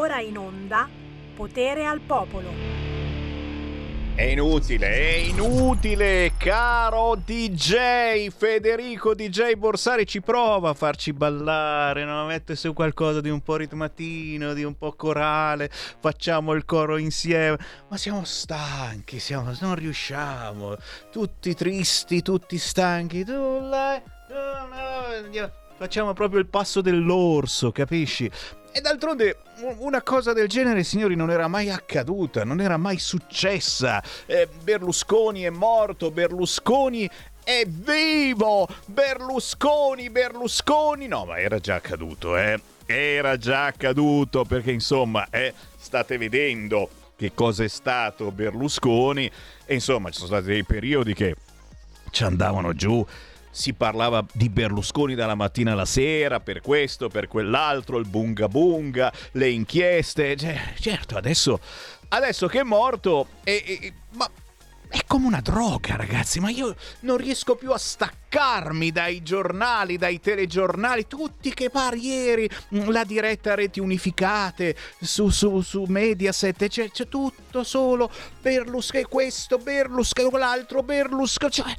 ora in onda Potere al Popolo. È inutile, è inutile, caro DJ Federico DJ Borsari ci prova a farci ballare, no? mette su qualcosa di un po' ritmatino, di un po' corale, facciamo il coro insieme, ma siamo stanchi, siamo, non riusciamo, tutti tristi, tutti stanchi, tu l'hai, tu no, facciamo proprio il passo dell'orso, capisci? E d'altronde una cosa del genere, signori, non era mai accaduta, non era mai successa. Eh, Berlusconi è morto, Berlusconi è vivo! Berlusconi, Berlusconi! No, ma era già accaduto, eh? Era già accaduto perché insomma, eh, state vedendo che cosa è stato Berlusconi e insomma ci sono stati dei periodi che ci andavano giù si parlava di Berlusconi dalla mattina alla sera, per questo, per quell'altro, il bunga bunga, le inchieste. Cioè, certo, adesso, adesso che è morto, e, e, ma è come una droga, ragazzi, ma io non riesco più a staccarmi dai giornali, dai telegiornali, tutti che pari ieri, mm, la diretta reti unificate su, su, su Mediaset, c'è, c'è, tutto solo Berlusconi, questo, Berlusconi, quell'altro, Berlusconi, cioè,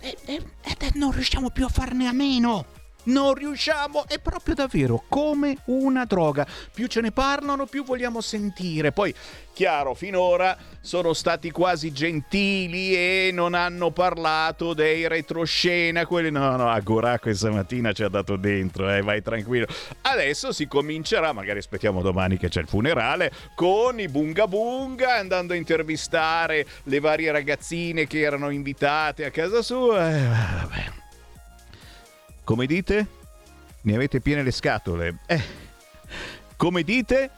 e, e, e non riusciamo più a farne a meno non riusciamo, è proprio davvero come una droga. Più ce ne parlano, più vogliamo sentire. Poi, chiaro, finora sono stati quasi gentili e non hanno parlato dei retroscena. Quelli no, no, Agora questa mattina ci ha dato dentro, eh, vai tranquillo. Adesso si comincerà, magari aspettiamo domani che c'è il funerale, con i bunga bunga, andando a intervistare le varie ragazzine che erano invitate a casa sua. Eh, vabbè. Come dite? Ne avete piene le scatole. Eh. Come dite?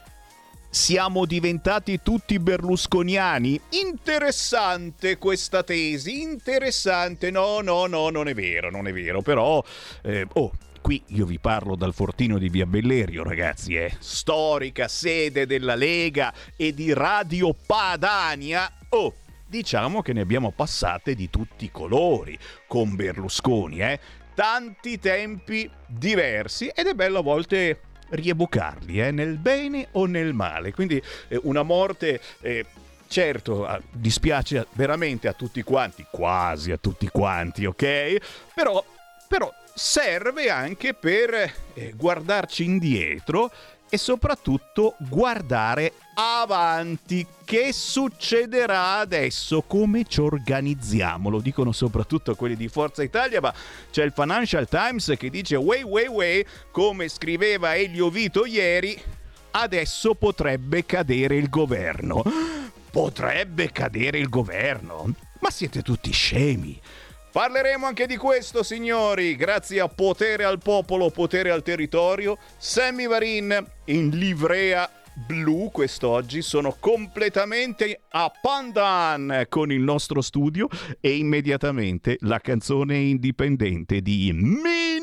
Siamo diventati tutti berlusconiani? Interessante questa tesi, interessante. No, no, no, non è vero, non è vero. Però, eh, oh, qui io vi parlo dal fortino di Via Bellerio, ragazzi, eh. Storica sede della Lega e di Radio Padania. Oh, diciamo che ne abbiamo passate di tutti i colori con Berlusconi, eh tanti tempi diversi ed è bello a volte rievocarli, eh, nel bene o nel male. Quindi eh, una morte... Eh, certo, dispiace veramente a tutti quanti, quasi a tutti quanti, ok? Però, però serve anche per eh, guardarci indietro e soprattutto guardare avanti. Che succederà adesso? Come ci organizziamo? Lo dicono soprattutto quelli di Forza Italia, ma c'è il Financial Times che dice way way way, come scriveva Elio Vito ieri, adesso potrebbe cadere il governo. Potrebbe cadere il governo? Ma siete tutti scemi. Parleremo anche di questo, signori, grazie a Potere al Popolo, Potere al Territorio. Sammy Varin in livrea blu quest'oggi sono completamente a pandan con il nostro studio e immediatamente la canzone indipendente di Minena!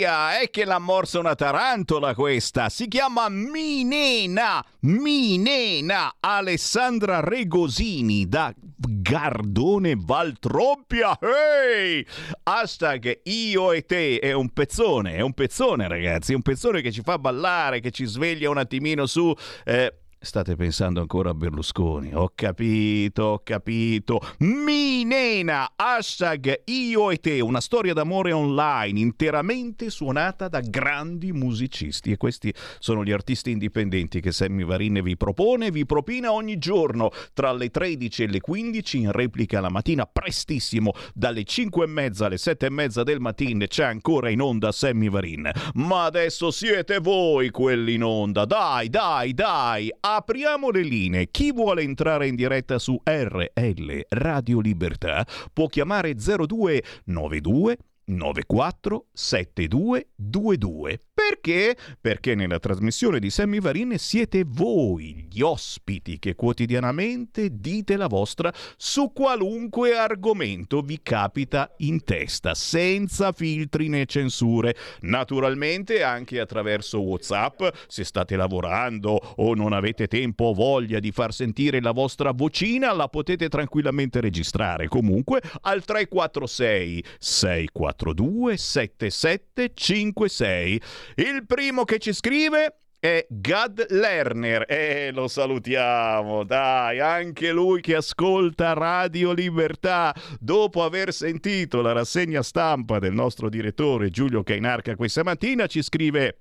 Miseria! È che l'ha morsa una tarantola questa! Si chiama Minena! Minena! Alessandra Regosini da Gardone Valtroppia! Ehi! Hashtag io e te è un pezzone, è un pezzone ragazzi, è un pezzone che ci fa ballare, che ci sveglia un attimino su... Eh, State pensando ancora a Berlusconi. Ho capito, ho capito. Minena, hashtag io e te, una storia d'amore online interamente suonata da grandi musicisti. E questi sono gli artisti indipendenti che Sammy Varin vi propone e vi propina ogni giorno tra le 13 e le 15 in replica la mattina prestissimo dalle 5 e mezza alle 7 e mezza del mattino c'è ancora in onda Sammy Varin. Ma adesso siete voi quelli in onda. Dai, dai, dai apriamo le linee. Chi vuole entrare in diretta su RL Radio Libertà può chiamare 0292 94 7222. Perché? Perché nella trasmissione di Sammy Varin siete voi, gli ospiti, che quotidianamente dite la vostra su qualunque argomento vi capita in testa, senza filtri né censure. Naturalmente anche attraverso WhatsApp, se state lavorando o non avete tempo o voglia di far sentire la vostra vocina, la potete tranquillamente registrare comunque al 346 642 7756. Il primo che ci scrive è Gad Lerner. E eh, lo salutiamo, dai, anche lui che ascolta Radio Libertà. Dopo aver sentito la rassegna stampa del nostro direttore Giulio Cainarca questa mattina ci scrive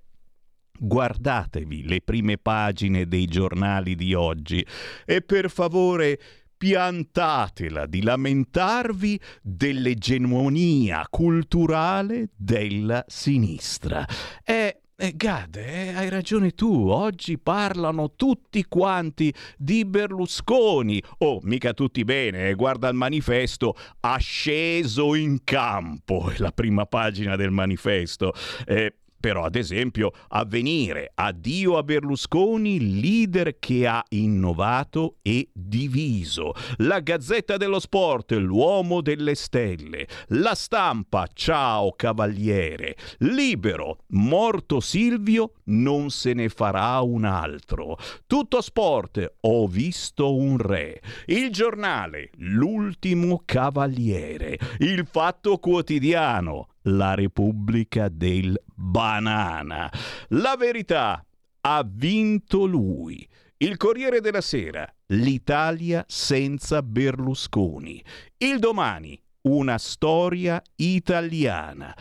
Guardatevi le prime pagine dei giornali di oggi. E per favore piantatela di lamentarvi dell'egemonia culturale della sinistra. È eh, Gad, eh, hai ragione tu, oggi parlano tutti quanti di Berlusconi. Oh, mica tutti bene, eh, guarda il manifesto, asceso in campo, è la prima pagina del manifesto. Eh, però, ad esempio, avvenire addio a Berlusconi, leader che ha innovato e diviso. La Gazzetta dello Sport, l'uomo delle stelle. La stampa, ciao cavaliere. Libero, morto Silvio, non se ne farà un altro. Tutto sport, ho visto un re. Il giornale, l'ultimo cavaliere. Il fatto quotidiano, la Repubblica del Banana. La verità, ha vinto lui. Il Corriere della Sera, l'Italia senza Berlusconi. Il domani, una storia italiana.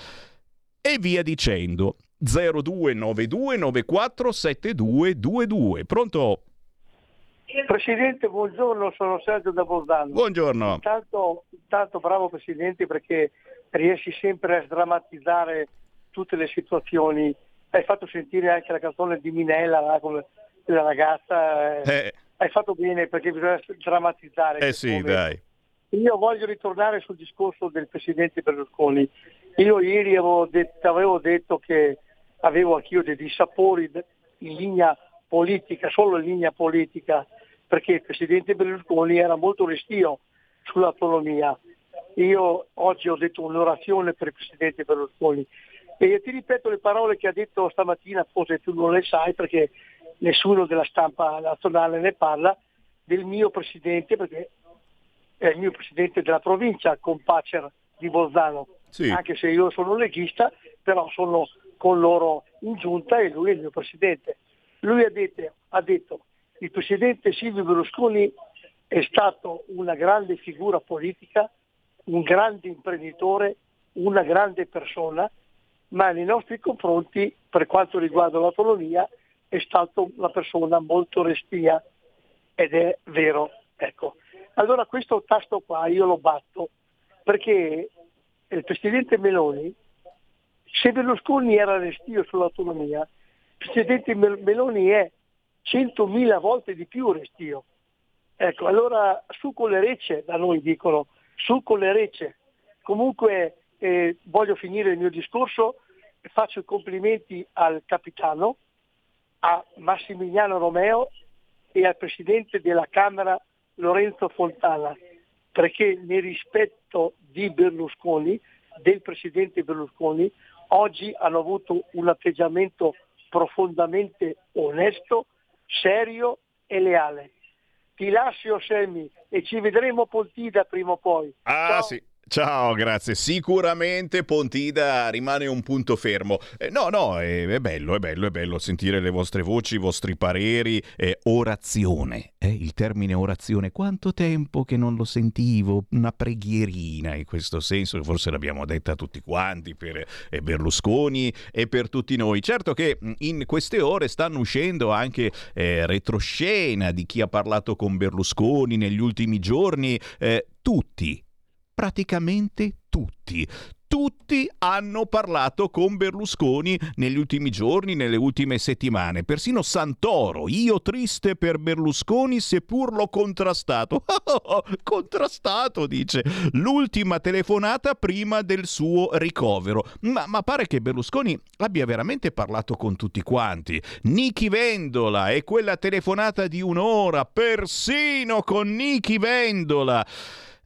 E via dicendo. 0292947222. Pronto? Presidente, buongiorno, sono Sergio da Bolzano. Buongiorno. Intanto, intanto bravo Presidente perché riesci sempre a sdrammatizzare tutte le situazioni. Hai fatto sentire anche la canzone di Minella là, con la ragazza. Eh. eh. Hai fatto bene perché bisogna drammatizzare. Eh sì, momento. dai. Io voglio ritornare sul discorso del Presidente Berlusconi. Io ieri avevo detto, avevo detto che avevo anch'io dei dissapori in linea politica, solo in linea politica, perché il Presidente Berlusconi era molto restio sull'autonomia io oggi ho detto un'orazione per il Presidente Berlusconi e ti ripeto le parole che ha detto stamattina, forse tu non le sai perché nessuno della stampa nazionale ne parla, del mio Presidente, perché è il mio Presidente della provincia, Compacer di Bolzano, sì. anche se io sono leghista, però sono con loro in giunta e lui è il mio Presidente. Lui ha detto, ha detto il Presidente Silvio Berlusconi è stato una grande figura politica, un grande imprenditore, una grande persona, ma nei nostri confronti, per quanto riguarda l'autonomia, è stato una persona molto restia ed è vero. Ecco. Allora questo tasto qua io lo batto perché il Presidente Meloni, se Berlusconi era restio sull'autonomia, il Presidente Meloni è 100.000 volte di più restio. Ecco, allora su con le recce, da noi dicono, su con le recce. Comunque eh, voglio finire il mio discorso, faccio i complimenti al capitano, a Massimiliano Romeo e al Presidente della Camera Lorenzo Fontana, perché nel rispetto di Berlusconi, del Presidente Berlusconi, oggi hanno avuto un atteggiamento profondamente onesto, serio e leale. Ti lascio Semmi e ci vedremo a Pontida prima o poi. Ah Ciao. sì. Ciao, grazie. Sicuramente Pontida rimane un punto fermo. Eh, no, no, è, è, bello, è bello, è bello sentire le vostre voci, i vostri pareri. Eh, orazione, eh, il termine orazione. Quanto tempo che non lo sentivo? Una preghierina in questo senso, forse l'abbiamo detta tutti quanti per eh, Berlusconi e per tutti noi. Certo che mm, in queste ore stanno uscendo anche eh, retroscena di chi ha parlato con Berlusconi negli ultimi giorni. Eh, tutti praticamente tutti. Tutti hanno parlato con Berlusconi negli ultimi giorni, nelle ultime settimane. Persino Santoro, io triste per Berlusconi seppur l'ho contrastato. contrastato, dice. L'ultima telefonata prima del suo ricovero. Ma, ma, pare che Berlusconi abbia veramente parlato con tutti quanti. Nichi Vendola e quella telefonata di un'ora, persino con Nichi Vendola.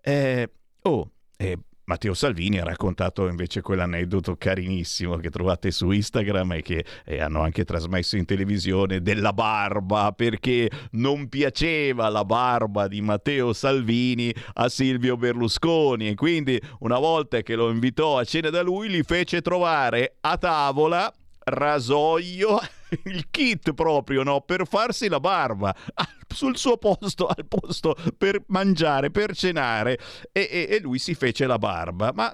Eh, Oh, e Matteo Salvini ha raccontato invece quell'aneddoto carinissimo che trovate su Instagram e che eh, hanno anche trasmesso in televisione della barba perché non piaceva la barba di Matteo Salvini a Silvio Berlusconi. E quindi una volta che lo invitò a cena da lui gli fece trovare a tavola rasoio, il kit proprio, no? Per farsi la barba sul suo posto, al posto per mangiare, per cenare e, e, e lui si fece la barba. Ma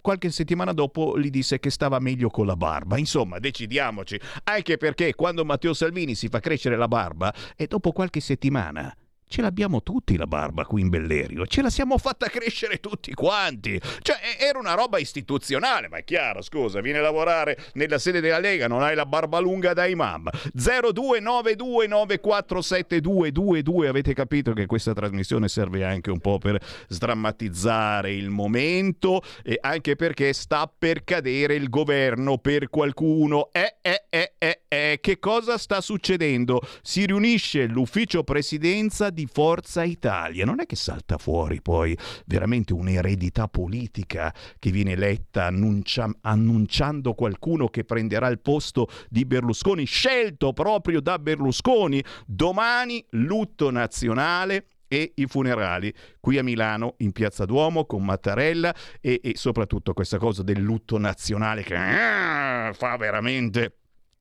qualche settimana dopo gli disse che stava meglio con la barba. Insomma, decidiamoci. Anche perché quando Matteo Salvini si fa crescere la barba e dopo qualche settimana Ce l'abbiamo tutti la barba qui in Bellerio, ce la siamo fatta crescere tutti quanti. Cioè, era una roba istituzionale, ma è chiaro, scusa, vieni a lavorare nella sede della Lega, non hai la barba lunga da imam. 0292947222, avete capito che questa trasmissione serve anche un po' per sdrammatizzare il momento e anche perché sta per cadere il governo per qualcuno. Eh, eh, eh, eh, eh, che cosa sta succedendo? Si riunisce l'ufficio presidenza di Forza Italia. Non è che salta fuori poi veramente un'eredità politica che viene letta annuncia- annunciando qualcuno che prenderà il posto di Berlusconi, scelto proprio da Berlusconi. Domani lutto nazionale e i funerali qui a Milano in Piazza Duomo con Mattarella e, e soprattutto questa cosa del lutto nazionale che ah, fa veramente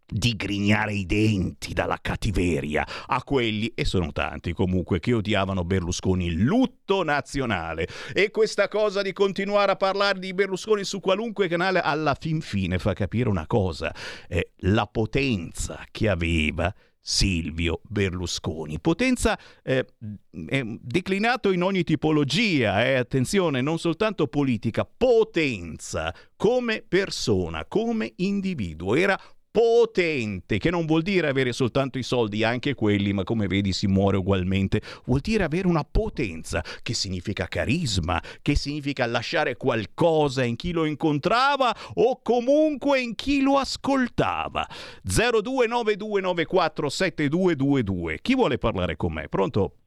di grignare i denti dalla cattiveria a quelli, e sono tanti comunque, che odiavano Berlusconi, lutto nazionale. E questa cosa di continuare a parlare di Berlusconi su qualunque canale alla fin fine fa capire una cosa, eh, la potenza che aveva Silvio Berlusconi. Potenza eh, declinato in ogni tipologia, eh, attenzione, non soltanto politica, potenza come persona, come individuo. Era potente, che non vuol dire avere soltanto i soldi, anche quelli, ma come vedi si muore ugualmente, vuol dire avere una potenza, che significa carisma, che significa lasciare qualcosa in chi lo incontrava o comunque in chi lo ascoltava. 0292947222. Chi vuole parlare con me? Pronto?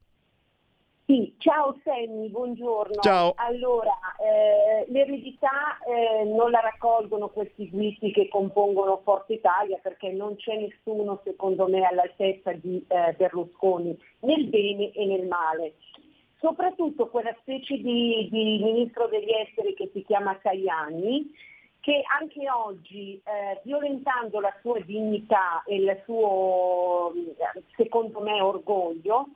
Sì, ciao Sammy, buongiorno. Ciao. Allora, eh, l'eredità eh, non la raccolgono questi guisti che compongono Forza Italia perché non c'è nessuno, secondo me, all'altezza di eh, Berlusconi, nel bene e nel male. Soprattutto quella specie di, di ministro degli esteri che si chiama Tajani, che anche oggi, eh, violentando la sua dignità e il suo, secondo me, orgoglio,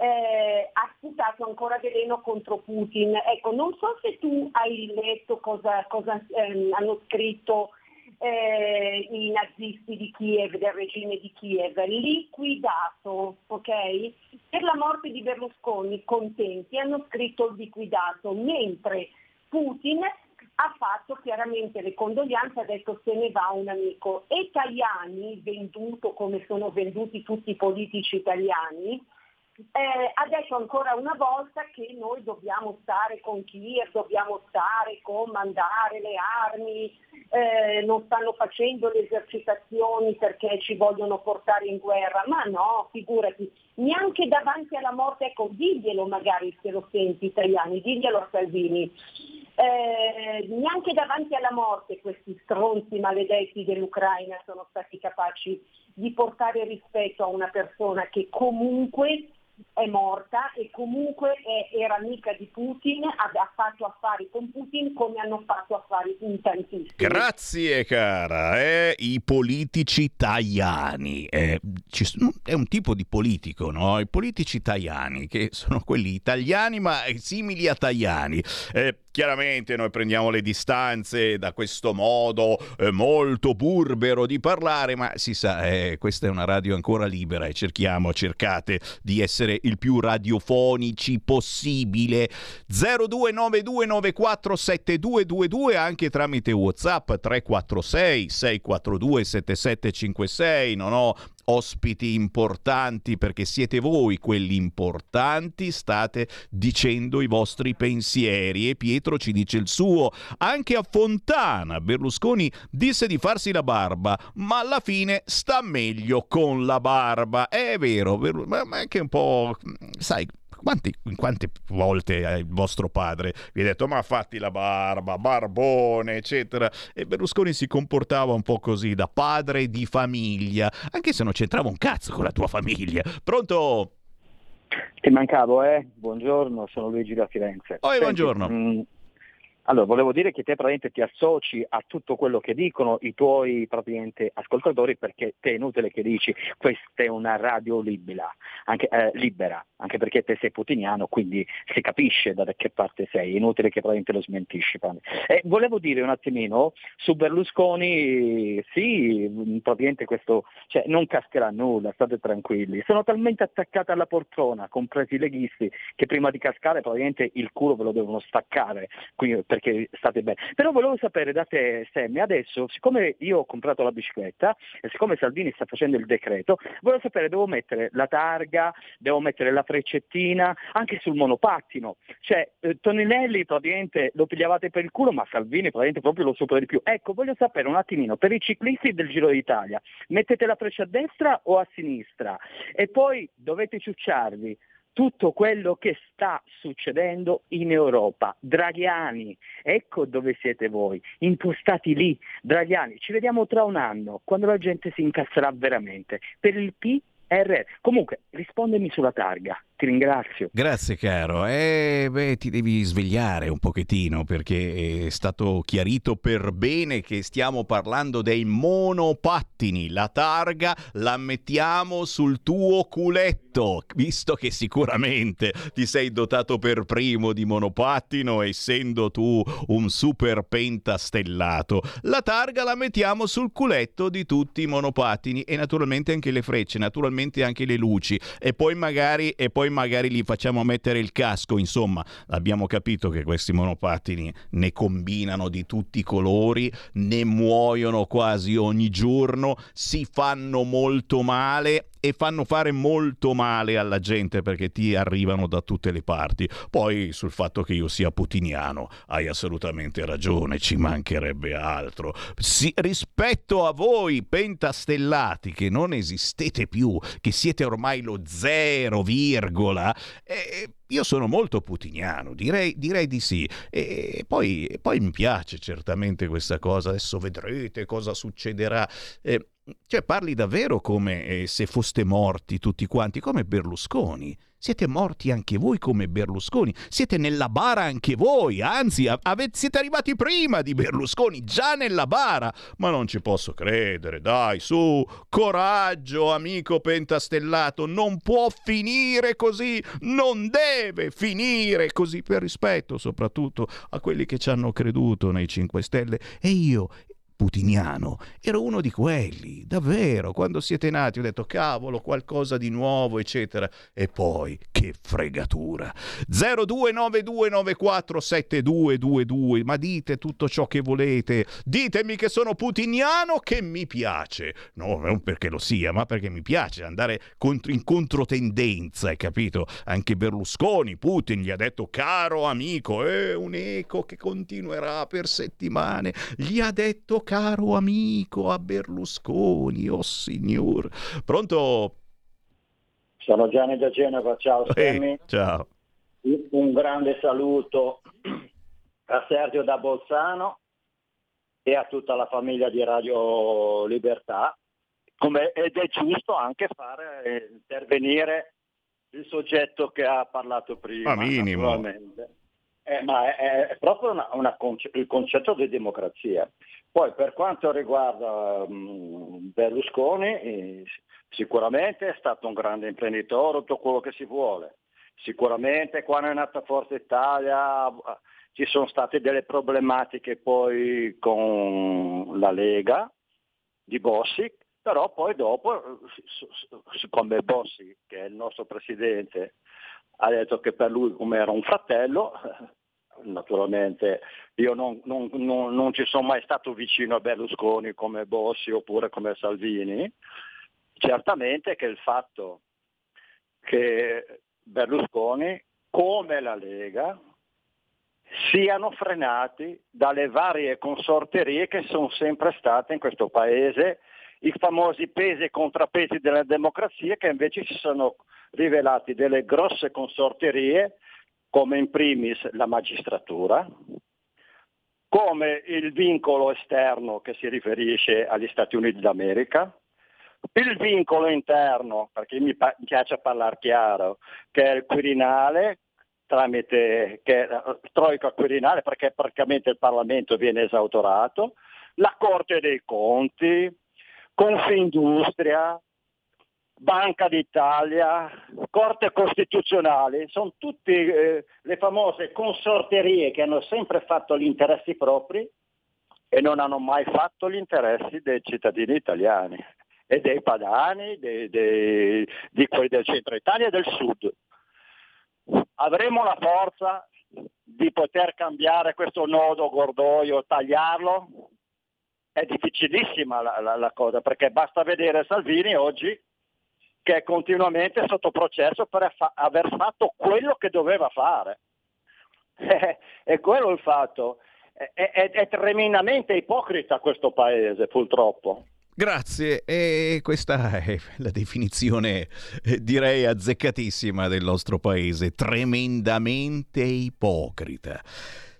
eh, ha sputato ancora veleno contro Putin. Ecco, non so se tu hai letto cosa, cosa ehm, hanno scritto eh, i nazisti di Kiev, del regime di Kiev, liquidato, ok? Per la morte di Berlusconi, contenti, hanno scritto liquidato, mentre Putin ha fatto chiaramente le condoglianze, ha detto se ne va un amico. E Tajani, venduto come sono venduti tutti i politici italiani, eh, ha detto ancora una volta che noi dobbiamo stare con Kiev, dobbiamo stare con mandare le armi, eh, non stanno facendo le esercitazioni perché ci vogliono portare in guerra, ma no, figurati, neanche davanti alla morte, ecco, diglielo magari se lo senti italiani, diglielo a Salvini. Eh, neanche davanti alla morte questi stronzi maledetti dell'Ucraina sono stati capaci di portare rispetto a una persona che comunque è morta e comunque è, era amica di Putin, ha fatto affari con Putin come hanno fatto affari in tantissimi. Grazie cara, eh, i politici italiani, eh, ci, è un tipo di politico, no? I politici italiani che sono quelli italiani ma simili a italiani. Eh, Chiaramente noi prendiamo le distanze da questo modo eh, molto burbero di parlare, ma si sa, eh, questa è una radio ancora libera e cerchiamo, cercate di essere il più radiofonici possibile. 0292947222 anche tramite WhatsApp 346 642 7756. Non ho ospiti importanti perché siete voi quelli importanti, state dicendo i vostri pensieri e Pietro ci dice il suo. Anche a Fontana Berlusconi disse di farsi la barba, ma alla fine sta meglio con la barba. È vero, ma anche un po', sai, quanti, quante volte il vostro padre vi ha detto ma fatti la barba, barbone, eccetera? E Berlusconi si comportava un po' così, da padre di famiglia, anche se non c'entrava un cazzo con la tua famiglia. Pronto? Ti mancavo, eh? Buongiorno, sono Luigi da Firenze. Oh, Senti, buongiorno. Mh, mm, allora, volevo dire che te praticamente ti associ a tutto quello che dicono i tuoi ascoltatori perché te è inutile che dici questa è una radio libera, anche, eh, libera, anche perché te sei putiniano, quindi si capisce da che parte sei, è inutile che praticamente lo smentisci. E volevo dire un attimino su Berlusconi, sì, praticamente questo, cioè, non cascherà nulla, state tranquilli, sono talmente attaccati alla poltrona, compresi i leghisti, che prima di cascare praticamente il culo ve lo devono staccare. Quindi, perché state bene. Però volevo sapere da te, Sammy, adesso, siccome io ho comprato la bicicletta e siccome Salvini sta facendo il decreto, volevo sapere, devo mettere la targa, devo mettere la freccettina, anche sul monopattino. Cioè, eh, Toninelli praticamente lo pigliavate per il culo, ma Salvini praticamente proprio lo supera di più. Ecco, voglio sapere un attimino, per i ciclisti del Giro d'Italia, mettete la freccia a destra o a sinistra? E poi dovete ciucciarvi tutto quello che sta succedendo in Europa. Draghiani, ecco dove siete voi, impostati lì. Draghiani, ci vediamo tra un anno, quando la gente si incasserà veramente. Per il PRR. Comunque, rispondemi sulla targa ti ringrazio. Grazie caro. Eh, beh, ti devi svegliare un pochettino perché è stato chiarito per bene che stiamo parlando dei monopattini. La targa la mettiamo sul tuo culetto, visto che sicuramente ti sei dotato per primo di monopattino essendo tu un super pentastellato. La targa la mettiamo sul culetto di tutti i monopattini e naturalmente anche le frecce, naturalmente anche le luci e poi magari e poi magari gli facciamo mettere il casco, insomma abbiamo capito che questi monopattini ne combinano di tutti i colori, ne muoiono quasi ogni giorno, si fanno molto male e fanno fare molto male alla gente perché ti arrivano da tutte le parti. Poi sul fatto che io sia putiniano hai assolutamente ragione, ci mancherebbe altro. Si, rispetto a voi pentastellati che non esistete più, che siete ormai lo zero virgola, eh, io sono molto putiniano, direi, direi di sì. E poi, poi, mi piace certamente questa cosa, adesso vedrete cosa succederà. Eh, cioè parli davvero come eh, se foste morti tutti quanti, come Berlusconi. Siete morti anche voi come Berlusconi, siete nella bara anche voi, anzi ave- siete arrivati prima di Berlusconi, già nella bara. Ma non ci posso credere, dai, su, coraggio, amico pentastellato, non può finire così, non deve finire così, per rispetto soprattutto a quelli che ci hanno creduto nei 5 Stelle. E io, putiniano. Ero uno di quelli, davvero. Quando siete nati ho detto cavolo, qualcosa di nuovo, eccetera. E poi, che fregatura. 0292947222, ma dite tutto ciò che volete. Ditemi che sono putiniano che mi piace. No, non perché lo sia, ma perché mi piace andare in controtendenza, hai capito? Anche Berlusconi, Putin gli ha detto caro amico, è un eco che continuerà per settimane. Gli ha detto caro amico a Berlusconi, oh signor. Pronto? Sono Gianni da Genova, ciao Sammy. Ciao. Un grande saluto a Sergio da Bolzano e a tutta la famiglia di Radio Libertà, come, ed è giusto anche fare eh, intervenire il soggetto che ha parlato prima. Ma minimo. Eh, ma è, è proprio una, una conce- il concetto di democrazia. Poi per quanto riguarda um, Berlusconi, eh, sicuramente è stato un grande imprenditore, tutto quello che si vuole. Sicuramente quando è nata Forza Italia ci sono state delle problematiche poi con la Lega di Bossi, però poi dopo, siccome Bossi, che è il nostro presidente, ha detto che per lui come era un fratello, naturalmente io non, non, non, non ci sono mai stato vicino a Berlusconi come Bossi oppure come Salvini, certamente che il fatto che Berlusconi, come la Lega, siano frenati dalle varie consorterie che sono sempre state in questo Paese, i famosi pesi e contrappesi della democrazia che invece si sono rivelati delle grosse consorterie come in primis la magistratura, come il vincolo esterno che si riferisce agli Stati Uniti d'America, il vincolo interno, perché mi piace parlare chiaro, che è il Quirinale, tramite che, troica Quirinale, perché praticamente il Parlamento viene esautorato, la Corte dei Conti, Confindustria, Banca d'Italia, Corte Costituzionale, sono tutte eh, le famose consorterie che hanno sempre fatto gli interessi propri e non hanno mai fatto gli interessi dei cittadini italiani e dei padani, dei, dei, di quelli del centro Italia e del sud. Avremo la forza di poter cambiare questo nodo gordoio, tagliarlo? È difficilissima la, la, la cosa perché basta vedere Salvini oggi che è continuamente sotto processo per aver fatto quello che doveva fare. è quello il fatto. È, è, è tremendamente ipocrita questo paese, purtroppo. Grazie, e questa è la definizione eh, direi azzeccatissima del nostro paese, tremendamente ipocrita.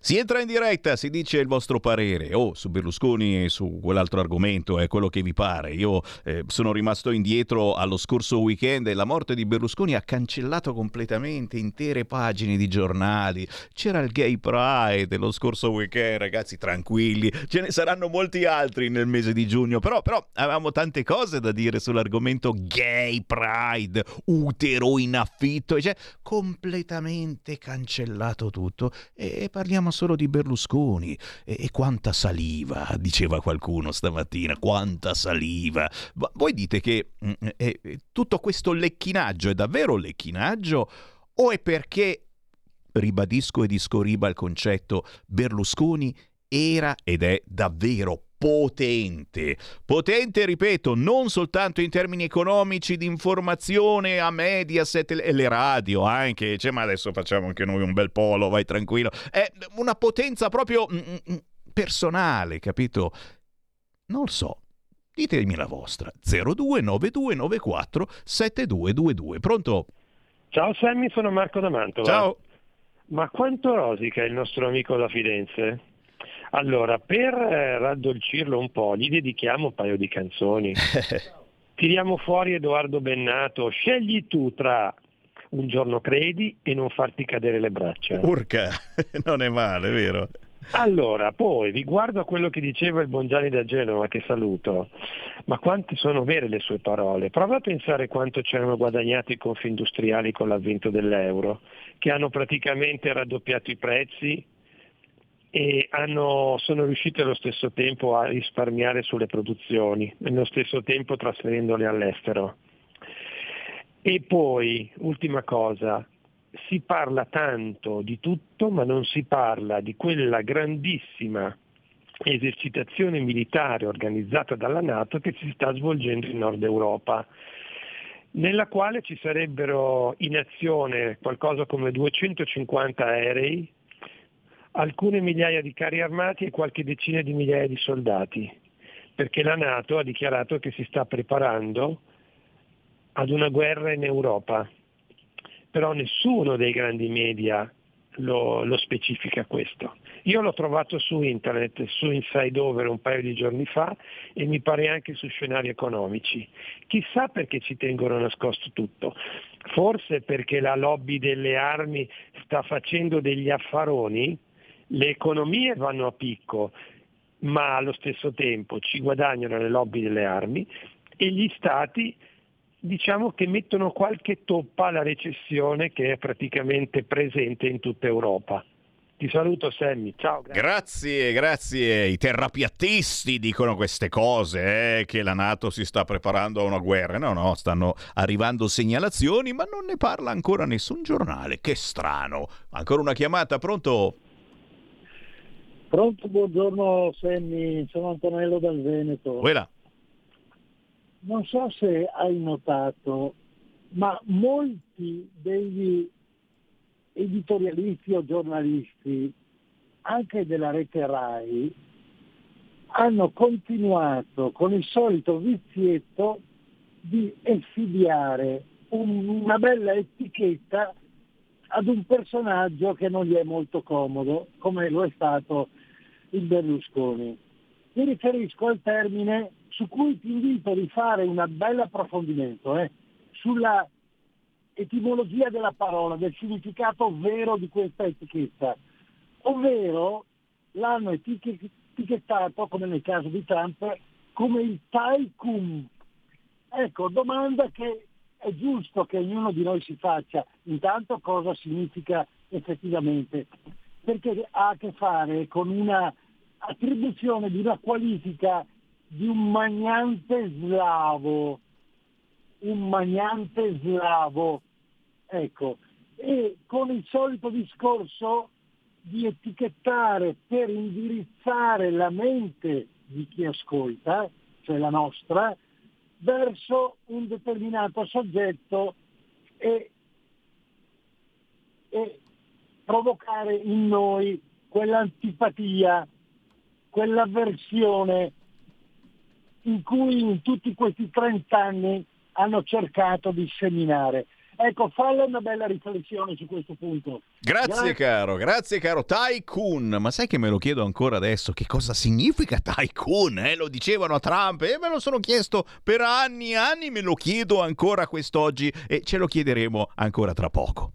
Si entra in diretta, si dice il vostro parere, o oh, su Berlusconi e su quell'altro argomento, è quello che vi pare. Io eh, sono rimasto indietro allo scorso weekend e la morte di Berlusconi ha cancellato completamente intere pagine di giornali. C'era il Gay Pride lo scorso weekend, ragazzi, tranquilli, ce ne saranno molti altri nel mese di giugno, però, però avevamo tante cose da dire sull'argomento Gay Pride, utero in affitto, cioè completamente cancellato tutto. E parliamo parliamo solo di Berlusconi. E, e quanta saliva, diceva qualcuno stamattina, quanta saliva. Ma voi dite che mm, eh, tutto questo lecchinaggio è davvero lecchinaggio o è perché, ribadisco e discoriba il concetto, Berlusconi era ed è davvero potente. Potente, ripeto, non soltanto in termini economici, di informazione a Mediaset e le radio anche, cioè, ma adesso facciamo anche noi un bel polo, vai tranquillo. È una potenza proprio mm, mm, mm, personale, capito? Non lo so. Ditemi la vostra. 029294 7222. Pronto? Ciao Sammy, sono Marco D'Amantova. Ciao. Ma quanto rosica il nostro amico da Firenze? Allora, per eh, raddolcirlo un po', gli dedichiamo un paio di canzoni. Tiriamo fuori Edoardo Bennato, scegli tu tra Un giorno credi e non farti cadere le braccia. Urca, non è male, vero? Allora, poi riguardo a quello che diceva il Bongiani da Genova, che saluto, ma quante sono vere le sue parole? Prova a pensare quanto ci hanno guadagnato i confindustriali con l'avvento dell'euro, che hanno praticamente raddoppiato i prezzi, e hanno, sono riusciti allo stesso tempo a risparmiare sulle produzioni, nello stesso tempo trasferendole all'estero. E poi, ultima cosa, si parla tanto di tutto, ma non si parla di quella grandissima esercitazione militare organizzata dalla Nato che si sta svolgendo in Nord Europa, nella quale ci sarebbero in azione qualcosa come 250 aerei, alcune migliaia di carri armati e qualche decina di migliaia di soldati, perché la Nato ha dichiarato che si sta preparando ad una guerra in Europa. Però nessuno dei grandi media lo, lo, specifica questo. Io l'ho trovato su internet, su Inside Over un paio di giorni fa e mi pare anche su scenari economici. Chissà perché ci tengono nascosto tutto. Forse perché la lobby delle armi sta facendo degli affaroni, le economie vanno a picco, ma allo stesso tempo ci guadagnano le lobby delle armi e gli stati diciamo che mettono qualche toppa alla recessione che è praticamente presente in tutta Europa. Ti saluto Sammy, ciao. Grazie, grazie. grazie. I terrapiattisti dicono queste cose, eh, che la Nato si sta preparando a una guerra. No, no, stanno arrivando segnalazioni, ma non ne parla ancora nessun giornale. Che strano. Ancora una chiamata, pronto? Pronto, buongiorno Sammy, sono Antonello dal Veneto. Quella non so se hai notato, ma molti degli editorialisti o giornalisti, anche della rete RAI, hanno continuato con il solito vizietto di effibbiare un, una bella etichetta ad un personaggio che non gli è molto comodo, come lo è stato il Berlusconi. Mi riferisco al termine su cui ti invito a rifare un bel approfondimento eh, sulla etimologia della parola, del significato vero di questa etichetta, ovvero l'hanno etichettato, come nel caso di Trump, come il tycoon. Ecco, domanda che è giusto che ognuno di noi si faccia, intanto cosa significa effettivamente, perché ha a che fare con una attribuzione di una qualifica di un magnante slavo, un magnante slavo, ecco, e con il solito discorso di etichettare per indirizzare la mente di chi ascolta, cioè la nostra, verso un determinato soggetto e, e provocare in noi quell'antipatia, quell'avversione in cui in tutti questi 30 anni hanno cercato di seminare. Ecco, falla una bella riflessione su questo punto. Grazie, grazie, caro, grazie caro Tycoon. Ma sai che me lo chiedo ancora adesso? Che cosa significa Tycoon? Eh? Lo dicevano a Trump e me lo sono chiesto per anni e anni, me lo chiedo ancora quest'oggi e ce lo chiederemo ancora tra poco.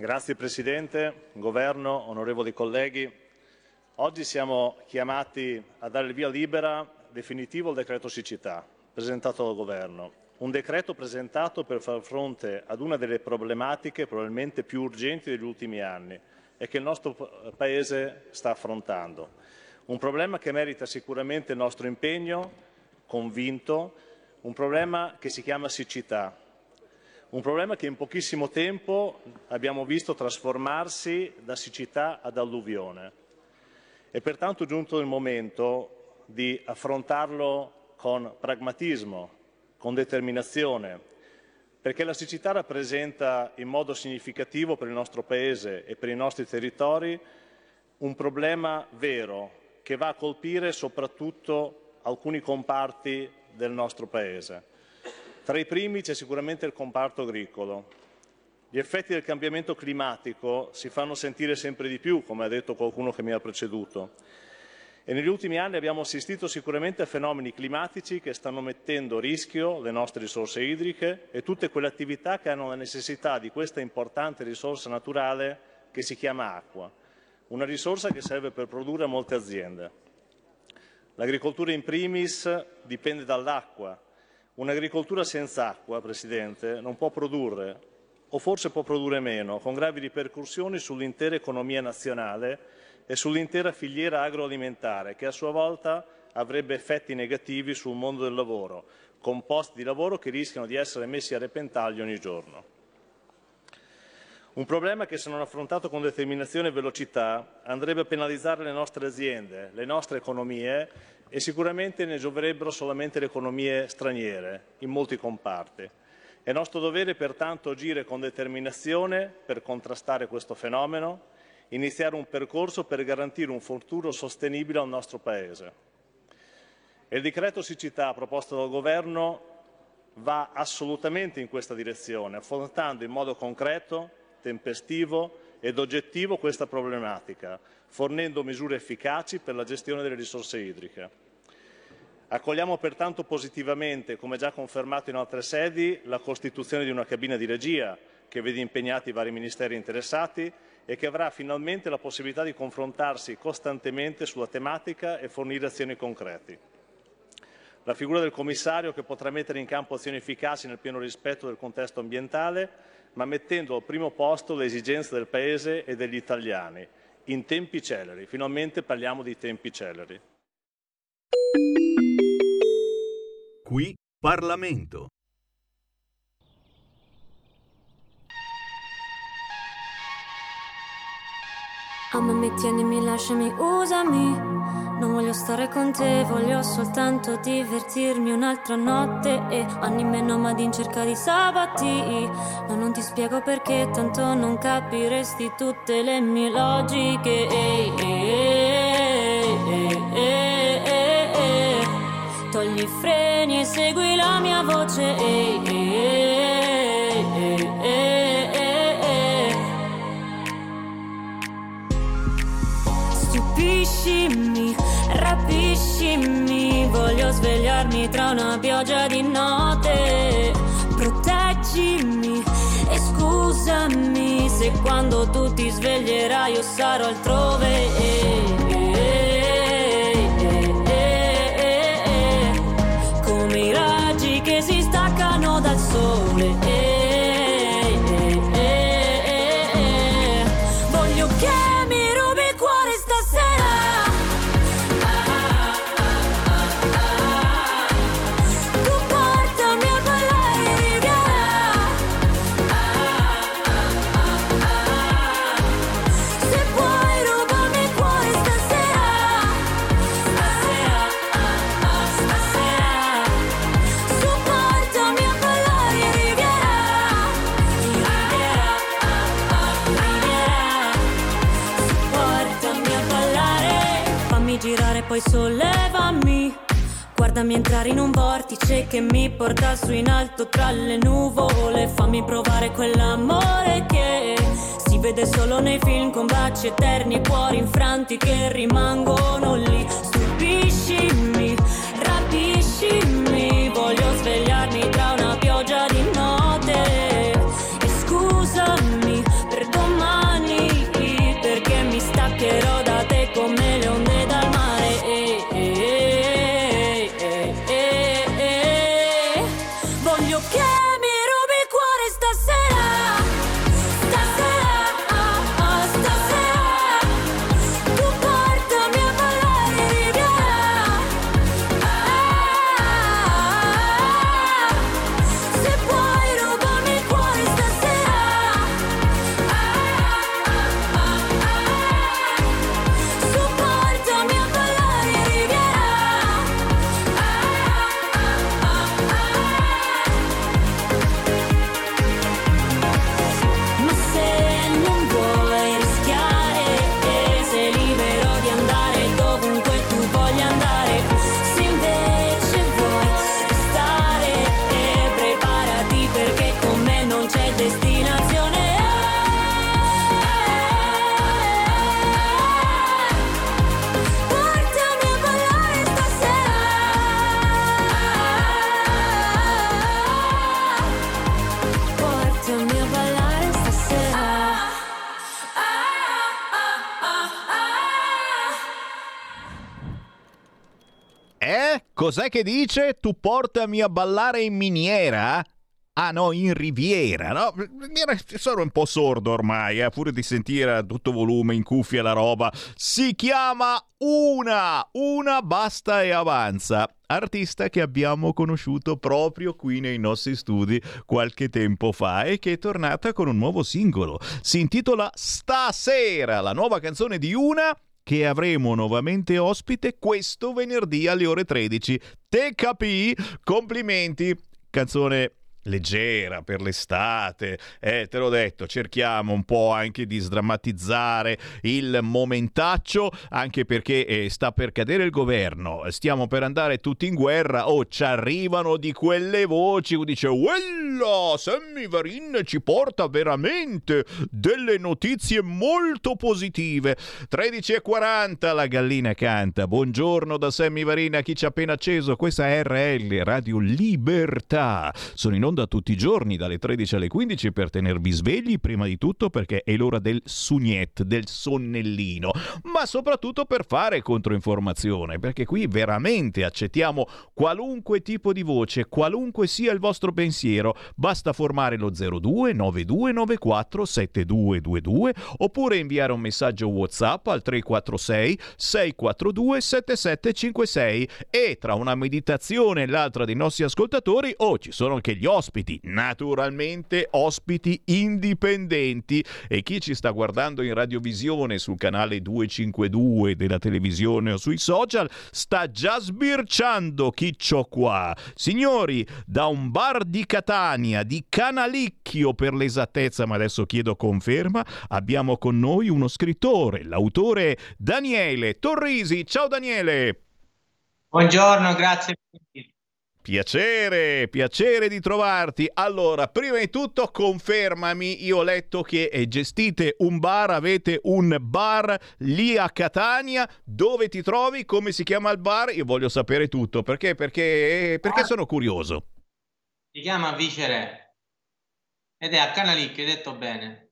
Grazie Presidente, Governo, onorevoli colleghi. Oggi siamo chiamati a dare il via libera definitivo al decreto siccità presentato dal Governo. Un decreto presentato per far fronte ad una delle problematiche probabilmente più urgenti degli ultimi anni e che il nostro Paese sta affrontando. Un problema che merita sicuramente il nostro impegno convinto, un problema che si chiama siccità, un problema che in pochissimo tempo abbiamo visto trasformarsi da siccità ad alluvione. È pertanto giunto il momento di affrontarlo con pragmatismo, con determinazione, perché la siccità rappresenta in modo significativo per il nostro Paese e per i nostri territori un problema vero che va a colpire soprattutto alcuni comparti del nostro Paese. Tra i primi c'è sicuramente il comparto agricolo. Gli effetti del cambiamento climatico si fanno sentire sempre di più, come ha detto qualcuno che mi ha preceduto. E negli ultimi anni abbiamo assistito sicuramente a fenomeni climatici che stanno mettendo a rischio le nostre risorse idriche e tutte quelle attività che hanno la necessità di questa importante risorsa naturale che si chiama acqua, una risorsa che serve per produrre molte aziende. L'agricoltura in primis dipende dall'acqua Un'agricoltura senza acqua, Presidente, non può produrre, o forse può produrre meno, con gravi ripercussioni sull'intera economia nazionale e sull'intera filiera agroalimentare, che a sua volta avrebbe effetti negativi sul mondo del lavoro, con posti di lavoro che rischiano di essere messi a repentaglio ogni giorno. Un problema che se non affrontato con determinazione e velocità andrebbe a penalizzare le nostre aziende, le nostre economie e sicuramente ne gioverebbero solamente le economie straniere in molti comparti. È nostro dovere pertanto agire con determinazione per contrastare questo fenomeno, iniziare un percorso per garantire un futuro sostenibile al nostro Paese. Il decreto siccità proposto dal Governo va assolutamente in questa direzione, affrontando in modo concreto tempestivo ed oggettivo questa problematica, fornendo misure efficaci per la gestione delle risorse idriche. Accogliamo pertanto positivamente, come già confermato in altre sedi, la costituzione di una cabina di regia che vede impegnati i vari ministeri interessati e che avrà finalmente la possibilità di confrontarsi costantemente sulla tematica e fornire azioni concrete. La figura del commissario che potrà mettere in campo azioni efficaci nel pieno rispetto del contesto ambientale ma mettendo al primo posto le esigenze del Paese e degli italiani, in tempi celeri. Finalmente parliamo di tempi celeri. Qui Parlamento. Amami, tienimi, lasciami, usami non voglio stare con te, voglio soltanto divertirmi un'altra notte E anime nomadi in cerca di sabati. Ma non ti spiego perché, tanto non capiresti tutte le mie logiche. Ehi, ehi, ehi, Togli i freni e segui la mia voce. Stupiscimi rapiscimi Voglio svegliarmi tra una pioggia di notte. Proteggimi e scusami Se quando tu ti sveglierai io sarò altrove poi sollevami. Guardami entrare in un vortice che mi porta su in alto tra le nuvole. Fammi provare quell'amore che si vede solo nei film con baci eterni e cuori infranti che rimangono lì. Stupiscimi, Cos'è che dice? Tu portami a ballare in miniera? Ah no, in Riviera, no? Sono un po' sordo ormai, eh, pure di sentire a tutto volume in cuffia la roba. Si chiama Una, Una basta e avanza. Artista che abbiamo conosciuto proprio qui nei nostri studi qualche tempo fa e che è tornata con un nuovo singolo. Si intitola Stasera, la nuova canzone di Una che avremo nuovamente ospite questo venerdì alle ore 13. Te capì? Complimenti! Canzone leggera per l'estate. Eh, te l'ho detto, cerchiamo un po' anche di sdrammatizzare il momentaccio, anche perché eh, sta per cadere il governo, stiamo per andare tutti in guerra, o oh, ci arrivano di quelle voci, dice, Uella, Sammy Varin ci porta veramente delle notizie molto positive. 13.40 la gallina canta. Buongiorno da Sammy Varin a chi ci ha appena acceso. Questa è RL, Radio Libertà. Sono in onda tutti i giorni dalle 13 alle 15 per tenervi svegli, prima di tutto perché è l'ora del sugnet, del sonnellino, ma soprattutto per fare controinformazione, perché qui veramente accettiamo qualunque tipo di voce, qualunque sia il vostro pensiero, basta formare lo 02 9294 7222 oppure inviare un messaggio WhatsApp al 346 642 7756 e tra una meditazione e l'altra dei nostri ascoltatori, oh, ci sono anche gli ospiti ospiti, naturalmente ospiti indipendenti e chi ci sta guardando in radiovisione sul canale 252 della televisione o sui social sta già sbirciando chi c'ho qua. Signori, da un bar di Catania, di Canalicchio per l'esattezza, ma adesso chiedo conferma, abbiamo con noi uno scrittore, l'autore Daniele Torrisi. Ciao Daniele! Buongiorno, grazie. Piacere, piacere di trovarti. Allora, prima di tutto confermami, io ho letto che gestite un bar, avete un bar lì a Catania, dove ti trovi, come si chiama il bar? Io voglio sapere tutto, perché? Perché, perché sono curioso. Si chiama Vicere ed è a Canalicchio, hai detto bene.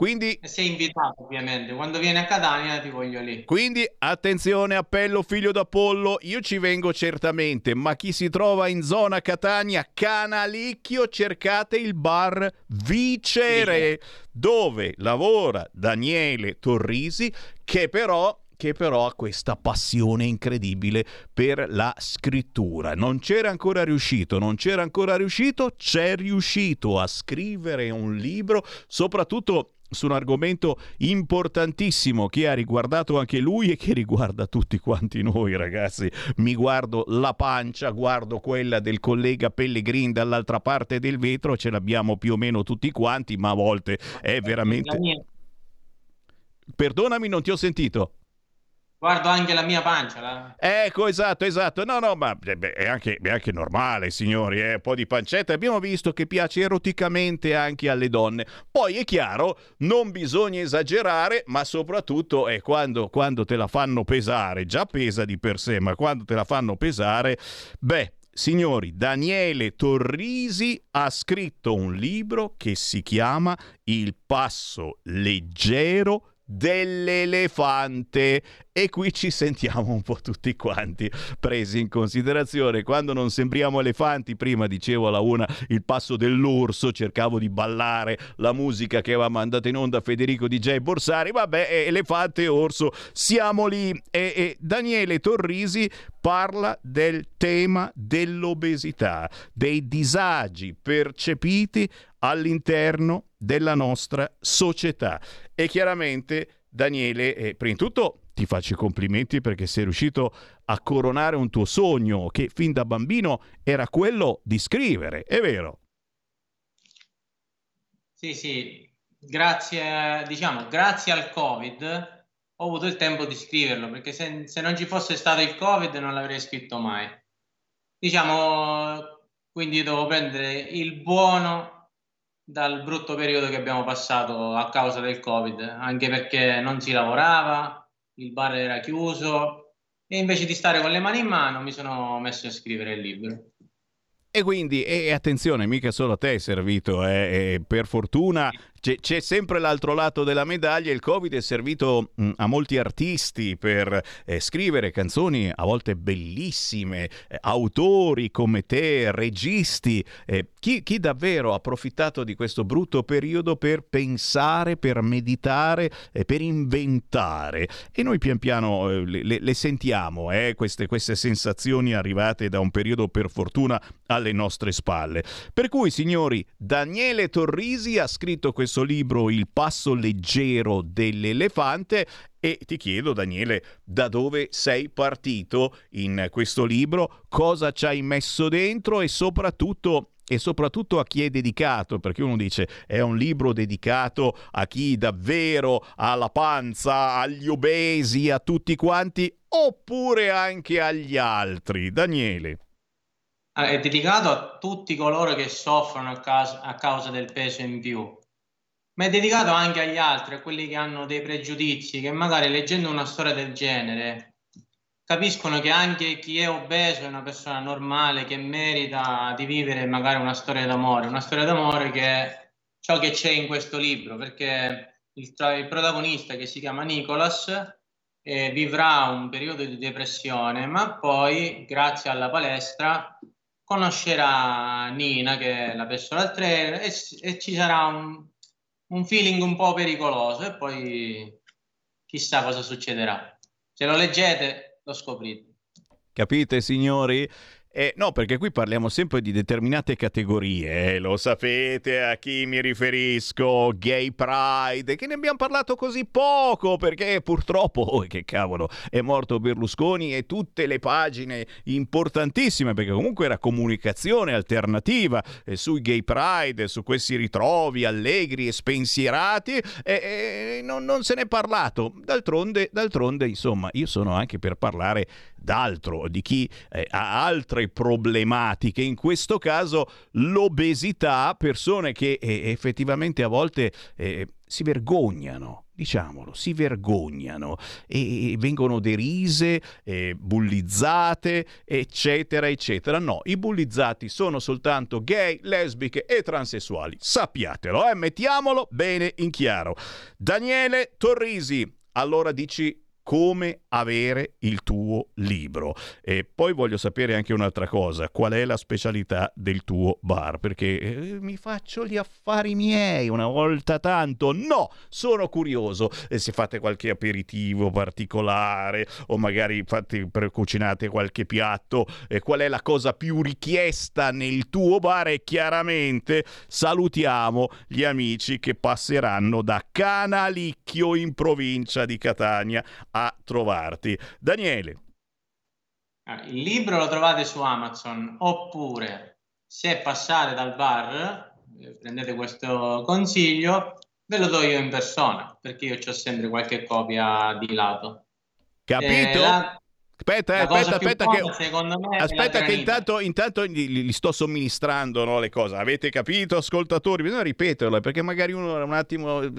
Quindi, sei invitato ovviamente, quando vieni a Catania ti voglio lì. Quindi attenzione, appello figlio d'Apollo, io ci vengo certamente, ma chi si trova in zona Catania, Canalicchio, cercate il bar Vicere, sì. dove lavora Daniele Torrisi, che però che però ha questa passione incredibile per la scrittura. Non c'era ancora riuscito, non c'era ancora riuscito, c'è riuscito a scrivere un libro, soprattutto su un argomento importantissimo che ha riguardato anche lui e che riguarda tutti quanti noi ragazzi. Mi guardo la pancia, guardo quella del collega Pellegrin dall'altra parte del vetro, ce l'abbiamo più o meno tutti quanti, ma a volte è veramente... Perdonami, non ti ho sentito. Guardo anche la mia pancia. La... Ecco, esatto, esatto. No, no, ma è, anche, è, anche, normale, signori, eh? un po' di pancetta. Abbiamo visto che piace eroticamente anche alle donne. Poi è chiaro, non bisogna esagerare, ma soprattutto è quando, quando te la fanno pesare, già pesa di per sé, ma quando te la fanno pesare, beh, Signori, Daniele Torrisi ha scritto un libro che si chiama Il passo leggero dell'elefante e qui ci sentiamo un po' tutti quanti presi in considerazione. Quando non sembriamo elefanti, prima dicevo alla una il passo dell'orso, cercavo di ballare la musica che aveva mandato in onda Federico DJ Borsari, vabbè, elefante e orso, siamo lì. E, e Daniele Torrisi parla del tema dell'obesità, dei disagi percepiti all'interno della nostra società. E chiaramente Daniele, eh, prima di tutto ti faccio i complimenti perché sei riuscito a coronare un tuo sogno che fin da bambino era quello di scrivere, è vero? Sì, sì, grazie, diciamo, grazie al Covid ho avuto il tempo di scriverlo perché se, se non ci fosse stato il Covid non l'avrei scritto mai. Diciamo, quindi devo prendere il buono dal brutto periodo che abbiamo passato a causa del Covid, anche perché non si lavorava, il bar era chiuso e invece di stare con le mani in mano mi sono messo a scrivere il libro. E quindi, e attenzione, mica solo a te è servito, eh, per fortuna c'è, c'è, sempre l'altro lato della medaglia. Il Covid è servito mh, a molti artisti per eh, scrivere canzoni a volte bellissime, eh, autori come te, registi. Eh, chi, chi, davvero ha approfittato di questo brutto periodo per pensare, per meditare, per inventare. E noi pian piano eh, le, le, sentiamo, eh, queste, queste sensazioni arrivate da un periodo per fortuna alle nostre spalle. Per cui, signori, Daniele Torrisi ha scritto questo libro Il passo leggero dell'elefante e ti chiedo, Daniele, da dove sei partito in questo libro, cosa ci hai messo dentro e soprattutto e soprattutto a chi è dedicato, perché uno dice è un libro dedicato a chi davvero ha la panza, agli obesi, a tutti quanti, oppure anche agli altri. Daniele. È dedicato a tutti coloro che soffrono a causa del peso in più, ma è dedicato anche agli altri, a quelli che hanno dei pregiudizi, che magari leggendo una storia del genere capiscono che anche chi è obeso è una persona normale che merita di vivere magari una storia d'amore, una storia d'amore che è ciò che c'è in questo libro, perché il, il protagonista che si chiama Nicholas eh, vivrà un periodo di depressione, ma poi grazie alla palestra conoscerà Nina che è la personal trainer e, e ci sarà un, un feeling un po' pericoloso e poi chissà cosa succederà. Se lo leggete lo scoprite. Capite signori? Eh, no, perché qui parliamo sempre di determinate categorie, eh, lo sapete a chi mi riferisco, gay pride, che ne abbiamo parlato così poco perché purtroppo, oh, che cavolo, è morto Berlusconi e tutte le pagine importantissime, perché comunque era comunicazione alternativa eh, sui gay pride, su questi ritrovi allegri e spensierati, non, non, se n'è parlato. D'altronde, d'altronde, insomma, io sono anche per parlare d'altro, di chi eh, ha altre problematiche, in questo caso l'obesità, persone che eh, effettivamente a volte eh, si vergognano diciamolo, si vergognano e vengono derise, eh, bullizzate, eccetera, eccetera. No, i bullizzati sono soltanto gay, lesbiche e transessuali. Sappiatelo, eh? mettiamolo bene in chiaro. Daniele Torrisi, allora dici come avere il tuo libro. E poi voglio sapere anche un'altra cosa, qual è la specialità del tuo bar? Perché eh, mi faccio gli affari miei una volta tanto. No, sono curioso eh, se fate qualche aperitivo particolare o magari fate, cucinate qualche piatto, eh, qual è la cosa più richiesta nel tuo bar e chiaramente salutiamo gli amici che passeranno da Canalicchio in provincia di Catania a trovarti. Daniele. Ah, il libro lo trovate su Amazon oppure se passate dal bar, eh, prendete questo consiglio, ve lo do io in persona perché io ho sempre qualche copia di lato. Capito? Eh, la... Aspetta, eh, aspetta, aspetta, buona, che, aspetta che intanto, intanto gli, gli, sto somministrando no, le cose. Avete capito, ascoltatori? Bisogna ripeterlo perché magari uno un attimo eh,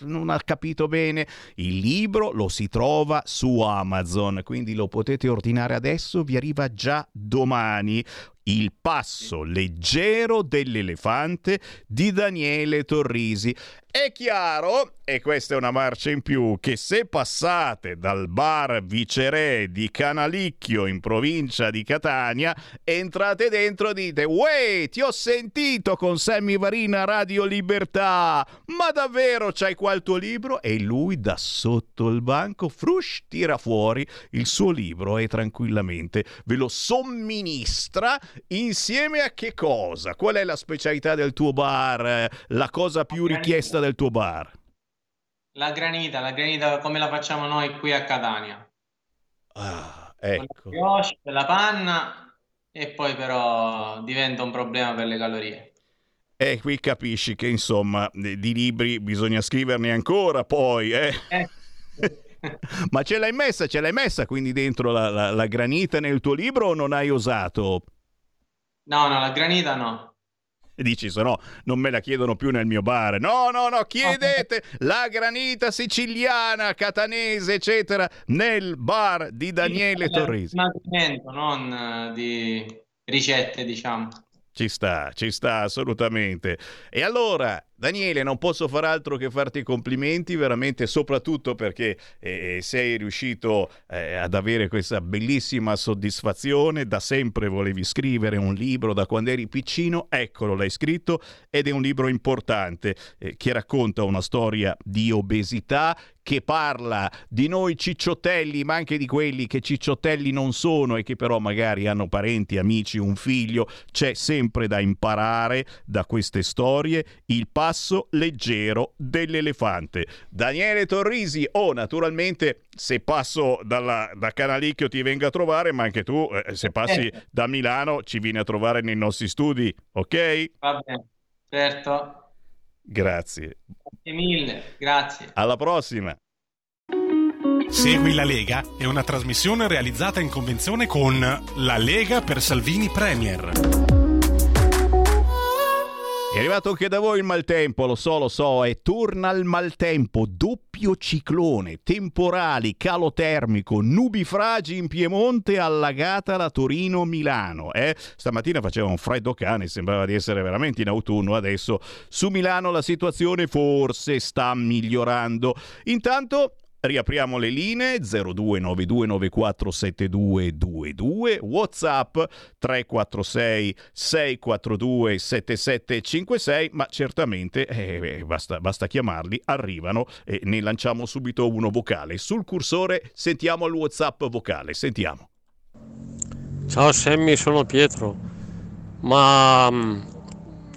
non ha capito bene. Il libro lo si trova su Amazon, quindi lo potete ordinare adesso, vi arriva già domani. Il passo leggero dell'elefante di Daniele Torrisi. È chiaro, e questa è una marcia in più, che se passate dal bar Viceré di Canalicchio in provincia di Catania, entrate dentro e dite Uè, ti ho sentito con Sammy Varina Radio Libertà, ma davvero c'hai qua il tuo libro? E lui da sotto il banco, frush, tira fuori il suo libro e tranquillamente ve lo somministra insieme a che cosa? Qual è la specialità del tuo bar? La cosa più richiesta del tuo bar? La granita, la granita come la facciamo noi qui a Catania. Ah, ecco. La brioche, la panna e poi però diventa un problema per le calorie. E qui capisci che insomma di libri bisogna scriverne ancora poi, eh? eh. Ma ce l'hai messa, ce l'hai messa quindi dentro la, la, la granita nel tuo libro o non hai osato? No, no, la granita no. E dici, se no non me la chiedono più nel mio bar. No, no, no, chiedete la granita siciliana, catanese, eccetera, nel bar di Daniele Torrisi. non di ricette, diciamo. Ci sta, ci sta assolutamente. E allora, Daniele, non posso far altro che farti i complimenti, veramente, soprattutto perché eh, sei riuscito eh, ad avere questa bellissima soddisfazione. Da sempre volevi scrivere un libro da quando eri piccino, eccolo, l'hai scritto ed è un libro importante eh, che racconta una storia di obesità che parla di noi cicciottelli, ma anche di quelli che cicciottelli non sono e che però magari hanno parenti, amici, un figlio. C'è sempre da imparare da queste storie il passo leggero dell'elefante. Daniele Torrisi, o oh, naturalmente se passo dalla, da Canalicchio ti vengo a trovare, ma anche tu eh, se passi eh. da Milano ci vieni a trovare nei nostri studi, ok? Va bene, certo. Grazie. Grazie mille, grazie. Alla prossima. Segui la Lega è una trasmissione realizzata in convenzione con La Lega per Salvini Premier. È arrivato anche da voi il maltempo, lo so, lo so, e torna il maltempo, doppio ciclone, temporali, calo termico, nubifragi in Piemonte, allagata la Torino-Milano. Eh? Stamattina faceva un freddo cane, sembrava di essere veramente in autunno, adesso su Milano la situazione forse sta migliorando. Intanto Riapriamo le linee 0292947222, WhatsApp 346 642 7756, ma certamente eh, basta, basta, chiamarli, arrivano e ne lanciamo subito uno vocale. Sul cursore sentiamo il WhatsApp vocale, sentiamo. Ciao Sammy, sono Pietro, ma um,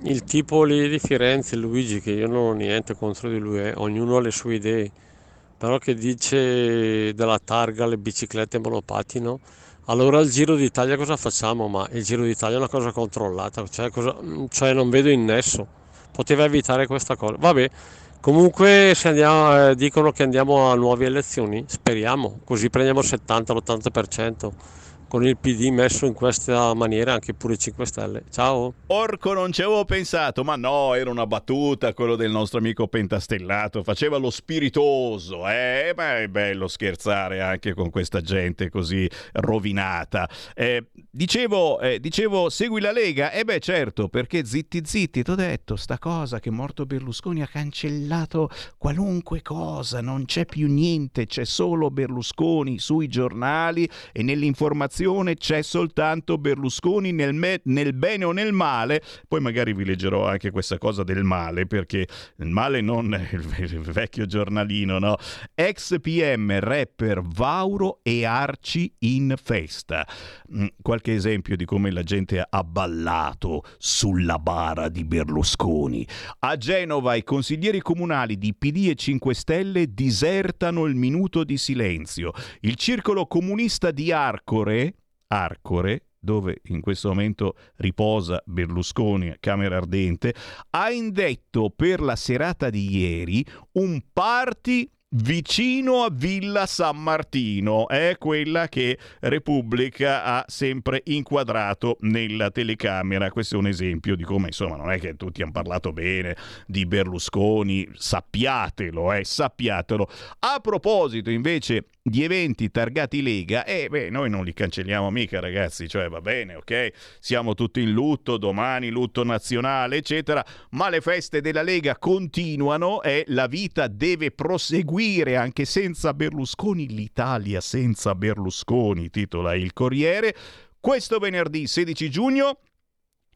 il tipo lì di Firenze, Luigi, che io non ho niente contro di lui, eh, ognuno ha le sue idee però che dice della targa le biciclette monopattino allora il Giro d'Italia cosa facciamo? Ma il Giro d'Italia è una cosa controllata, cioè, cosa, cioè non vedo il nesso. Poteva evitare questa cosa. Vabbè, comunque se andiamo, eh, dicono che andiamo a nuove elezioni, speriamo, così prendiamo il 70-80% con il PD messo in questa maniera anche pure i 5 Stelle. Ciao. Orco, non ci avevo pensato, ma no, era una battuta quello del nostro amico pentastellato, faceva lo spiritoso, eh, ma è bello scherzare anche con questa gente così rovinata. Eh, dicevo, eh, dicevo, segui la Lega? Eh beh, certo, perché zitti zitti, t'ho detto, sta cosa che morto Berlusconi ha cancellato qualunque cosa, non c'è più niente, c'è solo Berlusconi sui giornali e nell'informazione nazione c'è soltanto Berlusconi nel, me- nel, bene o nel male. Poi magari vi leggerò anche questa cosa del male, perché il male non è il, il vecchio giornalino, no? Ex PM, rapper Vauro e Arci in festa. Mm, qualche esempio di come la gente ha ballato sulla bara di Berlusconi. A Genova i consiglieri comunali di PD e 5 Stelle disertano il minuto di silenzio. Il circolo comunista di Arcore Arcore, dove in questo momento riposa Berlusconi a Camera Ardente, ha indetto per la serata di ieri un party vicino a Villa San Martino, è quella che Repubblica ha sempre inquadrato nella telecamera. Questo è un esempio di come, insomma, non è che tutti hanno parlato bene di Berlusconi, sappiatelo, eh, sappiatelo. A proposito, invece, di eventi targati Lega, eh beh, noi non li cancelliamo mica, ragazzi, cioè va bene, ok? Siamo tutti in lutto, domani lutto nazionale, eccetera, ma le feste della Lega continuano e la vita deve proseguire anche senza Berlusconi, l'Italia senza Berlusconi, titola il Corriere. Questo venerdì 16 giugno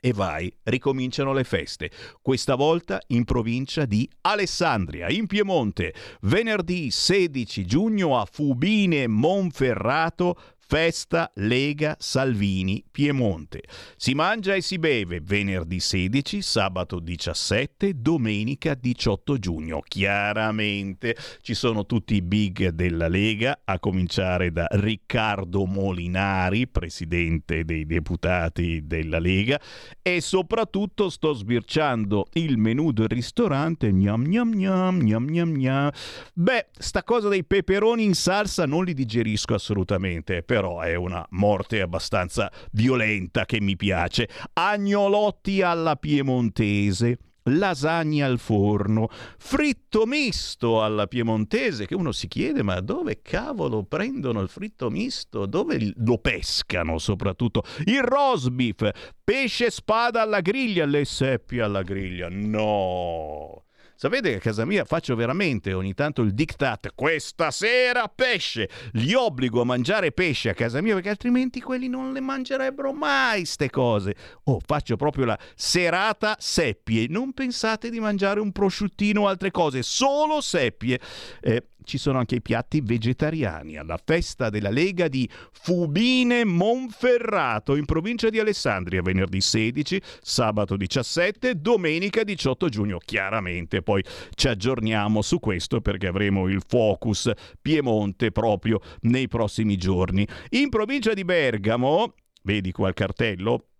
e vai, ricominciano le feste, questa volta in provincia di Alessandria, in Piemonte, venerdì 16 giugno a Fubine Monferrato Festa Lega Salvini Piemonte. Si mangia e si beve venerdì 16, sabato 17, domenica 18 giugno. Chiaramente ci sono tutti i big della Lega, a cominciare da Riccardo Molinari, presidente dei deputati della Lega, e soprattutto sto sbirciando il menù del ristorante. Gnam gnam gnam gnam gnam gnam. Beh, sta cosa dei peperoni in salsa non li digerisco assolutamente, però però è una morte abbastanza violenta che mi piace. Agnolotti alla piemontese lasagne al forno, fritto misto alla piemontese, che uno si chiede ma dove cavolo prendono il fritto misto? Dove lo pescano soprattutto? Il roast beef, pesce spada alla griglia, le seppie alla griglia, no! Sapete che a casa mia faccio veramente ogni tanto il diktat, questa sera pesce, li obbligo a mangiare pesce a casa mia perché altrimenti quelli non le mangerebbero mai ste cose. Oh, faccio proprio la serata seppie, non pensate di mangiare un prosciuttino o altre cose, solo seppie. Eh, ci sono anche i piatti vegetariani alla festa della Lega di Fubine Monferrato in provincia di Alessandria venerdì 16, sabato 17, domenica 18 giugno. Chiaramente poi ci aggiorniamo su questo perché avremo il focus Piemonte proprio nei prossimi giorni. In provincia di Bergamo, vedi qua il cartello,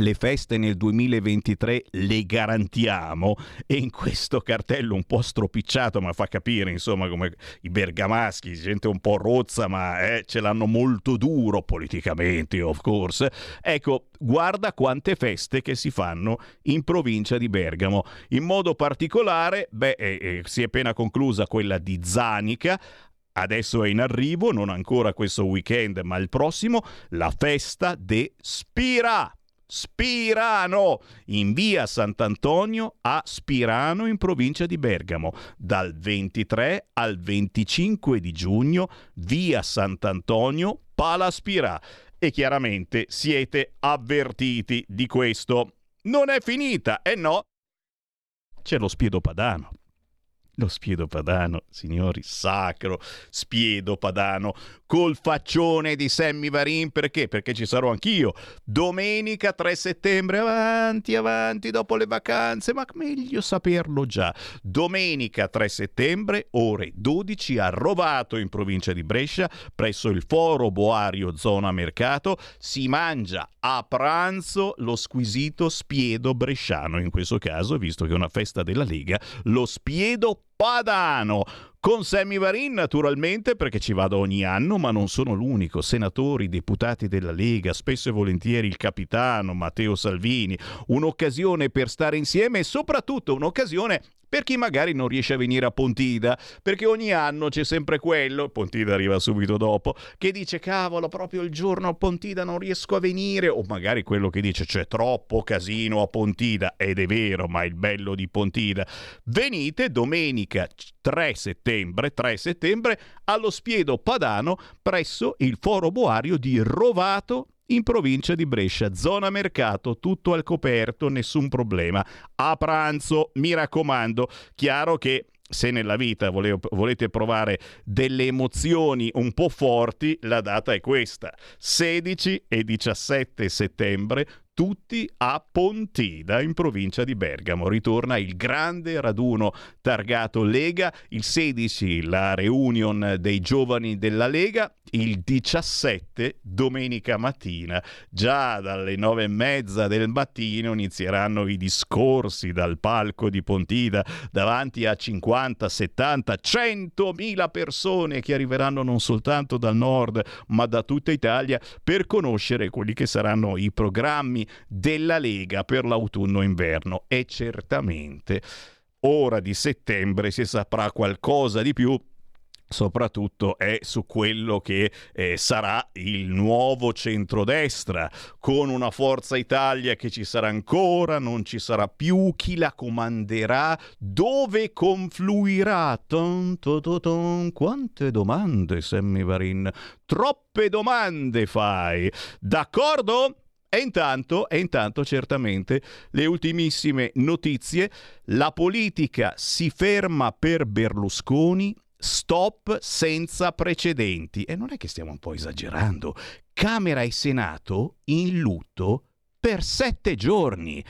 le feste nel 2023 le garantiamo. E in questo cartello un po' stropicciato ma fa capire insomma come i bergamaschi gente un po' rozza ma eh, ce l'hanno molto duro politicamente of course. Ecco guarda quante feste che si fanno in provincia di Bergamo. In modo particolare beh eh, eh, si è appena conclusa quella di Zanica. Adesso è in arrivo, non ancora questo weekend, ma il prossimo, la festa de Spira Spirano, in via Sant'Antonio a Spirano in provincia di Bergamo, dal 23 al 25 di giugno, via Sant'Antonio, Palaspirà. E chiaramente siete avvertiti di questo. Non è finita, eh no, c'è lo spiedo padano. Lo spiedo padano, signori, sacro spiedo padano, col faccione di Sammy Varin, perché? Perché ci sarò anch'io. Domenica 3 settembre, avanti, avanti, dopo le vacanze, ma meglio saperlo già. Domenica 3 settembre, ore 12, a Rovato, in provincia di Brescia, presso il Foro Boario Zona Mercato, si mangia a pranzo lo squisito spiedo bresciano. In questo caso, visto che è una festa della Lega, lo spiedo Padano. Con Sammy Varin naturalmente perché ci vado ogni anno, ma non sono l'unico. Senatori, deputati della Lega, spesso e volentieri il capitano Matteo Salvini. Un'occasione per stare insieme e soprattutto un'occasione per chi magari non riesce a venire a Pontida, perché ogni anno c'è sempre quello, Pontida arriva subito dopo, che dice cavolo, proprio il giorno a Pontida non riesco a venire, o magari quello che dice c'è troppo casino a Pontida, ed è vero, ma è il bello di Pontida. Venite domenica 3 settembre, 3 settembre allo Spiedo Padano presso il Foro Boario di Rovato in provincia di Brescia, zona mercato, tutto al coperto, nessun problema. A pranzo, mi raccomando, chiaro che se nella vita volete provare delle emozioni un po' forti, la data è questa, 16 e 17 settembre, tutti a Pontida in provincia di Bergamo. Ritorna il grande raduno targato Lega, il 16 la reunion dei giovani della Lega, il 17 domenica mattina, già dalle nove e mezza del mattino inizieranno i discorsi dal palco di Pontida davanti a 50, 70, 100 mila persone che arriveranno non soltanto dal nord ma da tutta Italia per conoscere quelli che saranno i programmi della Lega per l'autunno-inverno e certamente ora di settembre si saprà qualcosa di più soprattutto è su quello che eh, sarà il nuovo centrodestra, con una Forza Italia che ci sarà ancora, non ci sarà più, chi la comanderà, dove confluirà. Ton, ton, ton, Quante domande, Sammy Varin, troppe domande fai, d'accordo? E intanto, e intanto, certamente, le ultimissime notizie, la politica si ferma per Berlusconi stop senza precedenti. E non è che stiamo un po' esagerando. Camera e Senato in lutto per sette giorni.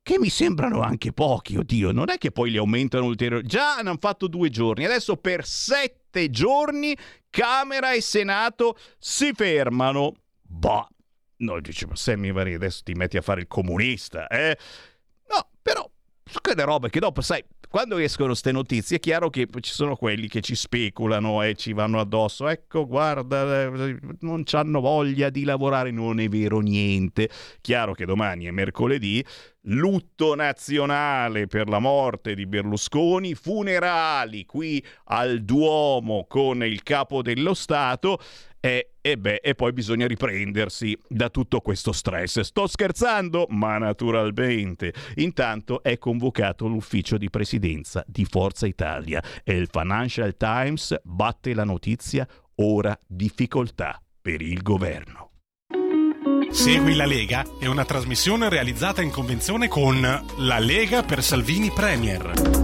Che mi sembrano anche pochi, oddio, non è che poi li aumentano ulteriormente. Già hanno fatto due giorni, adesso per sette giorni Camera e Senato si fermano. Boh, no, dice, ma Sammy Varini, adesso ti metti a fare il comunista, eh? No, però, quelle robe che dopo, sai, quando escono queste notizie è chiaro che ci sono quelli che ci speculano e ci vanno addosso. Ecco, guarda, non hanno voglia di lavorare, non è vero niente. Chiaro che domani è mercoledì, lutto nazionale per la morte di Berlusconi, funerali qui al Duomo con il capo dello Stato e, e, beh, e poi bisogna riprendersi da tutto questo stress. Sto scherzando, ma naturalmente. Intanto è convocato l'ufficio di presidenza di Forza Italia e il Financial Times batte la notizia ora difficoltà per il governo. Segui la Lega è una trasmissione realizzata in convenzione con La Lega per Salvini Premier.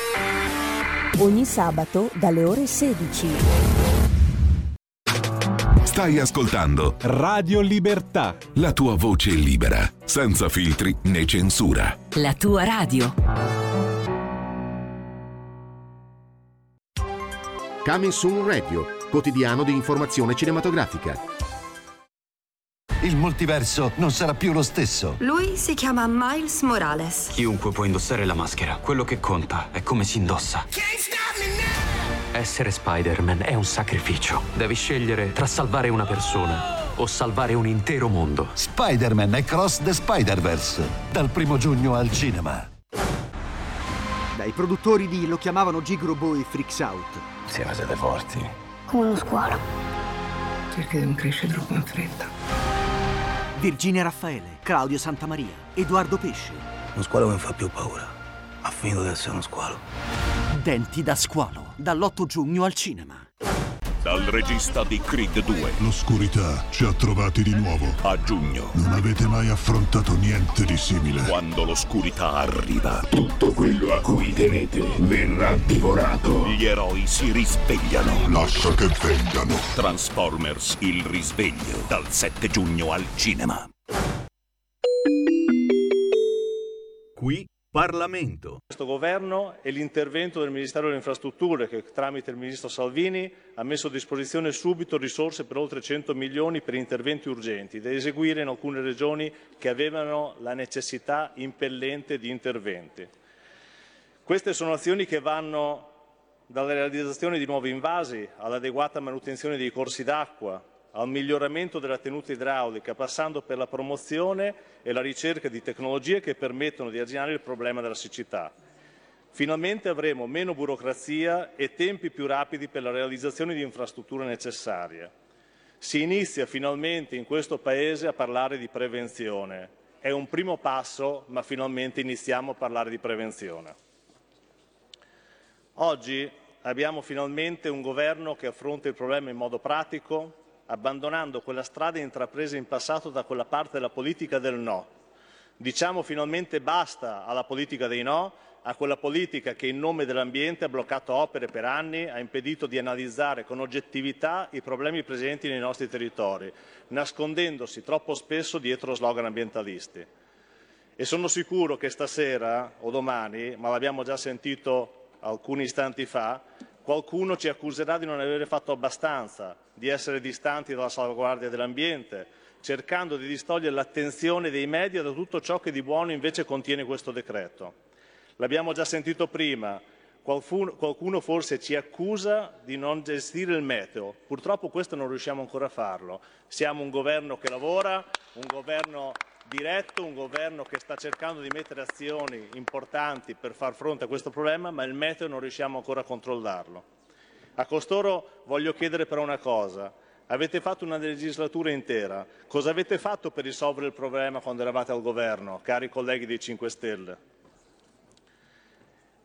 Ogni sabato dalle ore 16. Stai ascoltando Radio Libertà. la tua voce libera, senza filtri né censura. La tua radio. Coming Soon Radio, quotidiano di informazione cinematografica. Il multiverso non sarà più lo stesso. Lui si chiama Miles Morales. Chiunque può indossare la maschera. Quello che conta è come si indossa. Essere Spider-Man è un sacrificio. Devi scegliere tra salvare una persona o salvare un intero mondo. Spider-Man e Cross the Spider-Verse. Dal primo giugno al cinema. Dai produttori di Lo chiamavano Gigrobo e Freaks Out. Siamo siete forti. Come uno squalo. Perché non cresce troppo in fretta. Virginia Raffaele, Claudio Santamaria, Edoardo Pesce. Uno squalo che non fa più paura. Ha finito di essere uno squalo. Denti da squalo, dall'8 giugno al cinema. Dal regista di Creed 2. L'oscurità ci ha trovati di nuovo. A giugno. Non avete mai affrontato niente di simile. Quando l'oscurità arriva, Tutto quello a cui tenete verrà divorato. gli eroi si risvegliano. Lascia che vengano. Transformers Il risveglio. Dal 7 giugno al cinema. Qui Parlamento. Questo governo e l'intervento del Ministero delle Infrastrutture che tramite il Ministro Salvini ha messo a disposizione subito risorse per oltre 100 milioni per interventi urgenti da eseguire in alcune regioni che avevano la necessità impellente di interventi. Queste sono azioni che vanno dalla realizzazione di nuovi invasi all'adeguata manutenzione dei corsi d'acqua, al miglioramento della tenuta idraulica, passando per la promozione e la ricerca di tecnologie che permettono di arginare il problema della siccità. Finalmente avremo meno burocrazia e tempi più rapidi per la realizzazione di infrastrutture necessarie. Si inizia finalmente in questo Paese a parlare di prevenzione. È un primo passo, ma finalmente iniziamo a parlare di prevenzione. Oggi abbiamo finalmente un governo che affronta il problema in modo pratico, abbandonando quella strada intrapresa in passato da quella parte della politica del no. Diciamo finalmente basta alla politica dei no, a quella politica che in nome dell'ambiente ha bloccato opere per anni, ha impedito di analizzare con oggettività i problemi presenti nei nostri territori, nascondendosi troppo spesso dietro slogan ambientalisti. E sono sicuro che stasera o domani, ma l'abbiamo già sentito alcuni istanti fa, qualcuno ci accuserà di non avere fatto abbastanza, di essere distanti dalla salvaguardia dell'ambiente, cercando di distogliere l'attenzione dei media da tutto ciò che di buono invece contiene questo decreto. L'abbiamo già sentito prima, qualcuno, qualcuno forse ci accusa di non gestire il meteo, purtroppo questo non riusciamo ancora a farlo. Siamo un governo che lavora, un governo diretto, un governo che sta cercando di mettere azioni importanti per far fronte a questo problema, ma il meteo non riusciamo ancora a controllarlo. A costoro voglio chiedere però una cosa. Avete fatto una legislatura intera. Cosa avete fatto per risolvere il problema quando eravate al governo, cari colleghi dei 5 Stelle?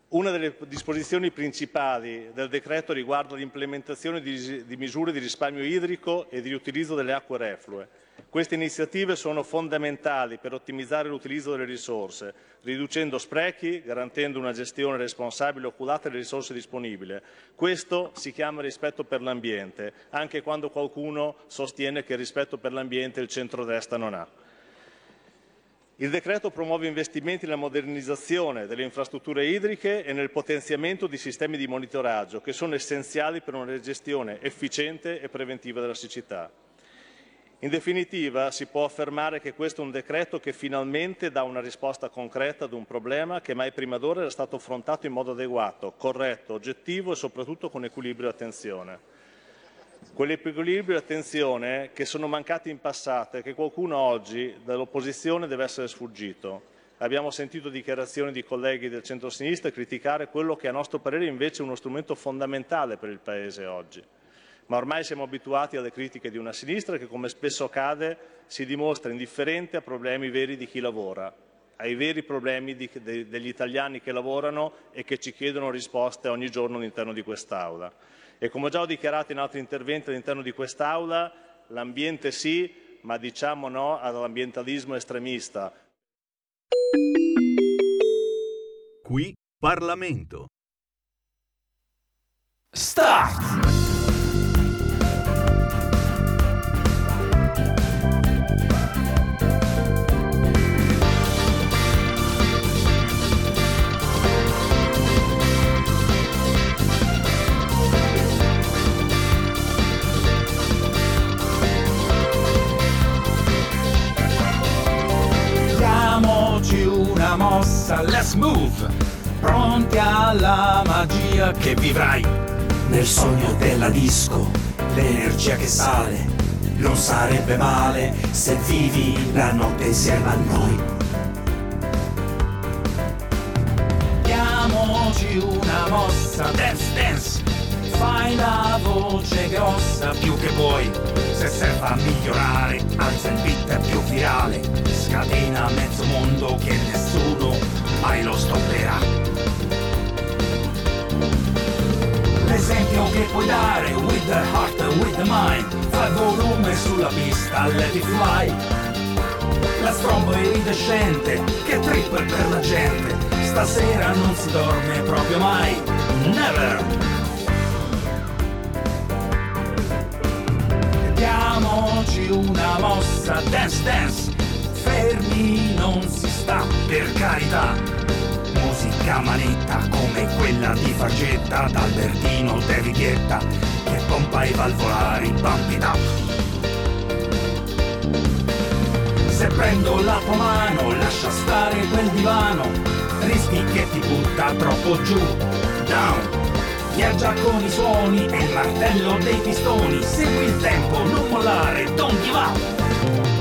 Una delle disposizioni principali del decreto riguarda l'implementazione di, misure di risparmio idrico e di riutilizzo delle acque reflue. Queste iniziative sono fondamentali per ottimizzare l'utilizzo delle risorse, riducendo sprechi, garantendo una gestione responsabile e oculata delle risorse disponibili. Questo si chiama rispetto per l'ambiente, anche quando qualcuno sostiene che rispetto per l'ambiente il centrodestra non ha. Il decreto promuove investimenti nella modernizzazione delle infrastrutture idriche e nel potenziamento di sistemi di monitoraggio che sono essenziali per una gestione efficiente e preventiva della siccità. In definitiva, si può affermare che questo è un decreto che finalmente dà una risposta concreta ad un problema che mai prima d'ora era stato affrontato in modo adeguato, corretto, oggettivo e soprattutto con equilibrio e attenzione. Quell'equilibrio e attenzione che sono mancati in passato e che qualcuno oggi dall'opposizione deve essere sfuggito. Abbiamo sentito dichiarazioni di colleghi del centro-sinistra criticare quello che a nostro parere invece è uno strumento fondamentale per il Paese oggi ma ormai siamo abituati alle critiche di una sinistra che, come spesso accade, si dimostra indifferente a problemi veri di chi lavora, ai veri problemi di, de, degli italiani che lavorano e che ci chiedono risposte ogni giorno all'interno di quest'Aula. E come ho già dichiarato in altri interventi all'interno di quest'Aula, l'ambiente sì, ma diciamo no all'ambientalismo estremista. Qui Parlamento. Start! Mossa, let's move! Pronti alla magia che vivrai nel sogno della disco, l'energia che sale. Non sarebbe male se vivi la notte insieme a noi. Diamoci una mossa, dance dance, fai la voce grossa più che vuoi. Se serve a migliorare, alza il beat più virale, scatena mezzo mondo che nessuno mai lo stopperà. L'esempio che puoi dare, with the heart, with the mind, fa volume sulla pista, let it fly. La strombo iridescente, che trip per la gente, stasera non si dorme proprio mai, never! Diamoci una mossa, dance dance, fermi non si sta, per carità. Musica manetta come quella di Fargetta, d'Albertino Davidietta, che pompa i valvolari, bump it up. Se prendo la tua mano, lascia stare quel divano, rischi che ti butta troppo giù, down. Viaggia con i suoni e il martello dei pistoni, segui il tempo, non mollare, don't give up.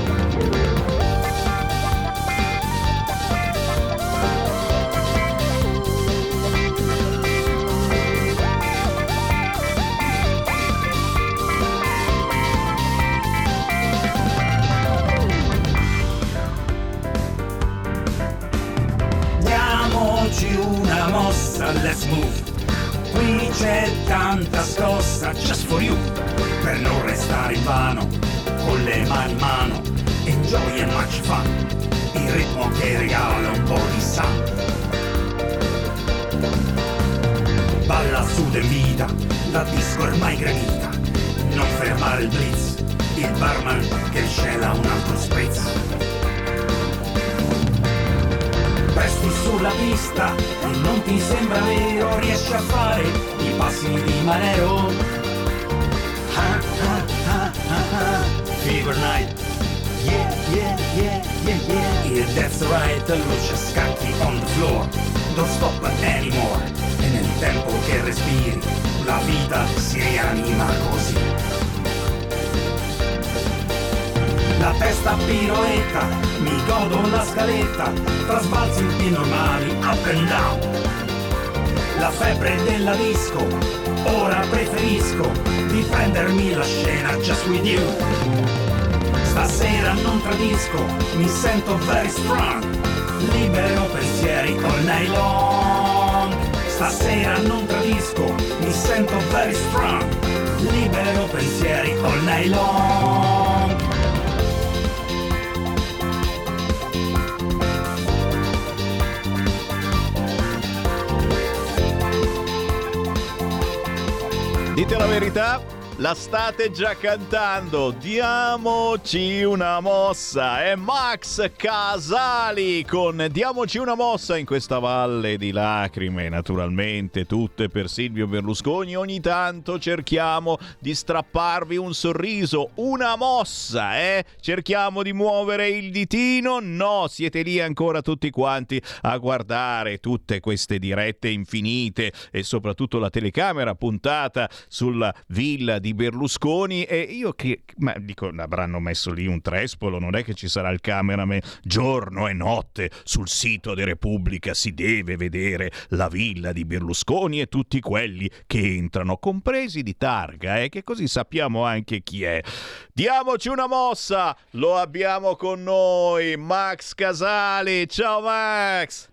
State già cantando. Diamoci una mossa. È Max Casali con Diamoci una mossa in questa valle di lacrime, naturalmente, tutte per Silvio Berlusconi. Ogni tanto cerchiamo di strapparvi un sorriso, una mossa, eh? Cerchiamo di muovere il ditino? No, siete lì ancora tutti quanti a guardare tutte queste dirette infinite e soprattutto la telecamera puntata sulla villa di Berlusconi e io che ma dico avranno messo lì un trespolo, non è che ci sarà il cameraman giorno e notte sul sito di Repubblica si deve vedere la villa di Berlusconi e tutti quelli che entrano, compresi di targa, eh, che così sappiamo anche chi è. Diamoci una mossa, lo abbiamo con noi, Max Casali. Ciao Max!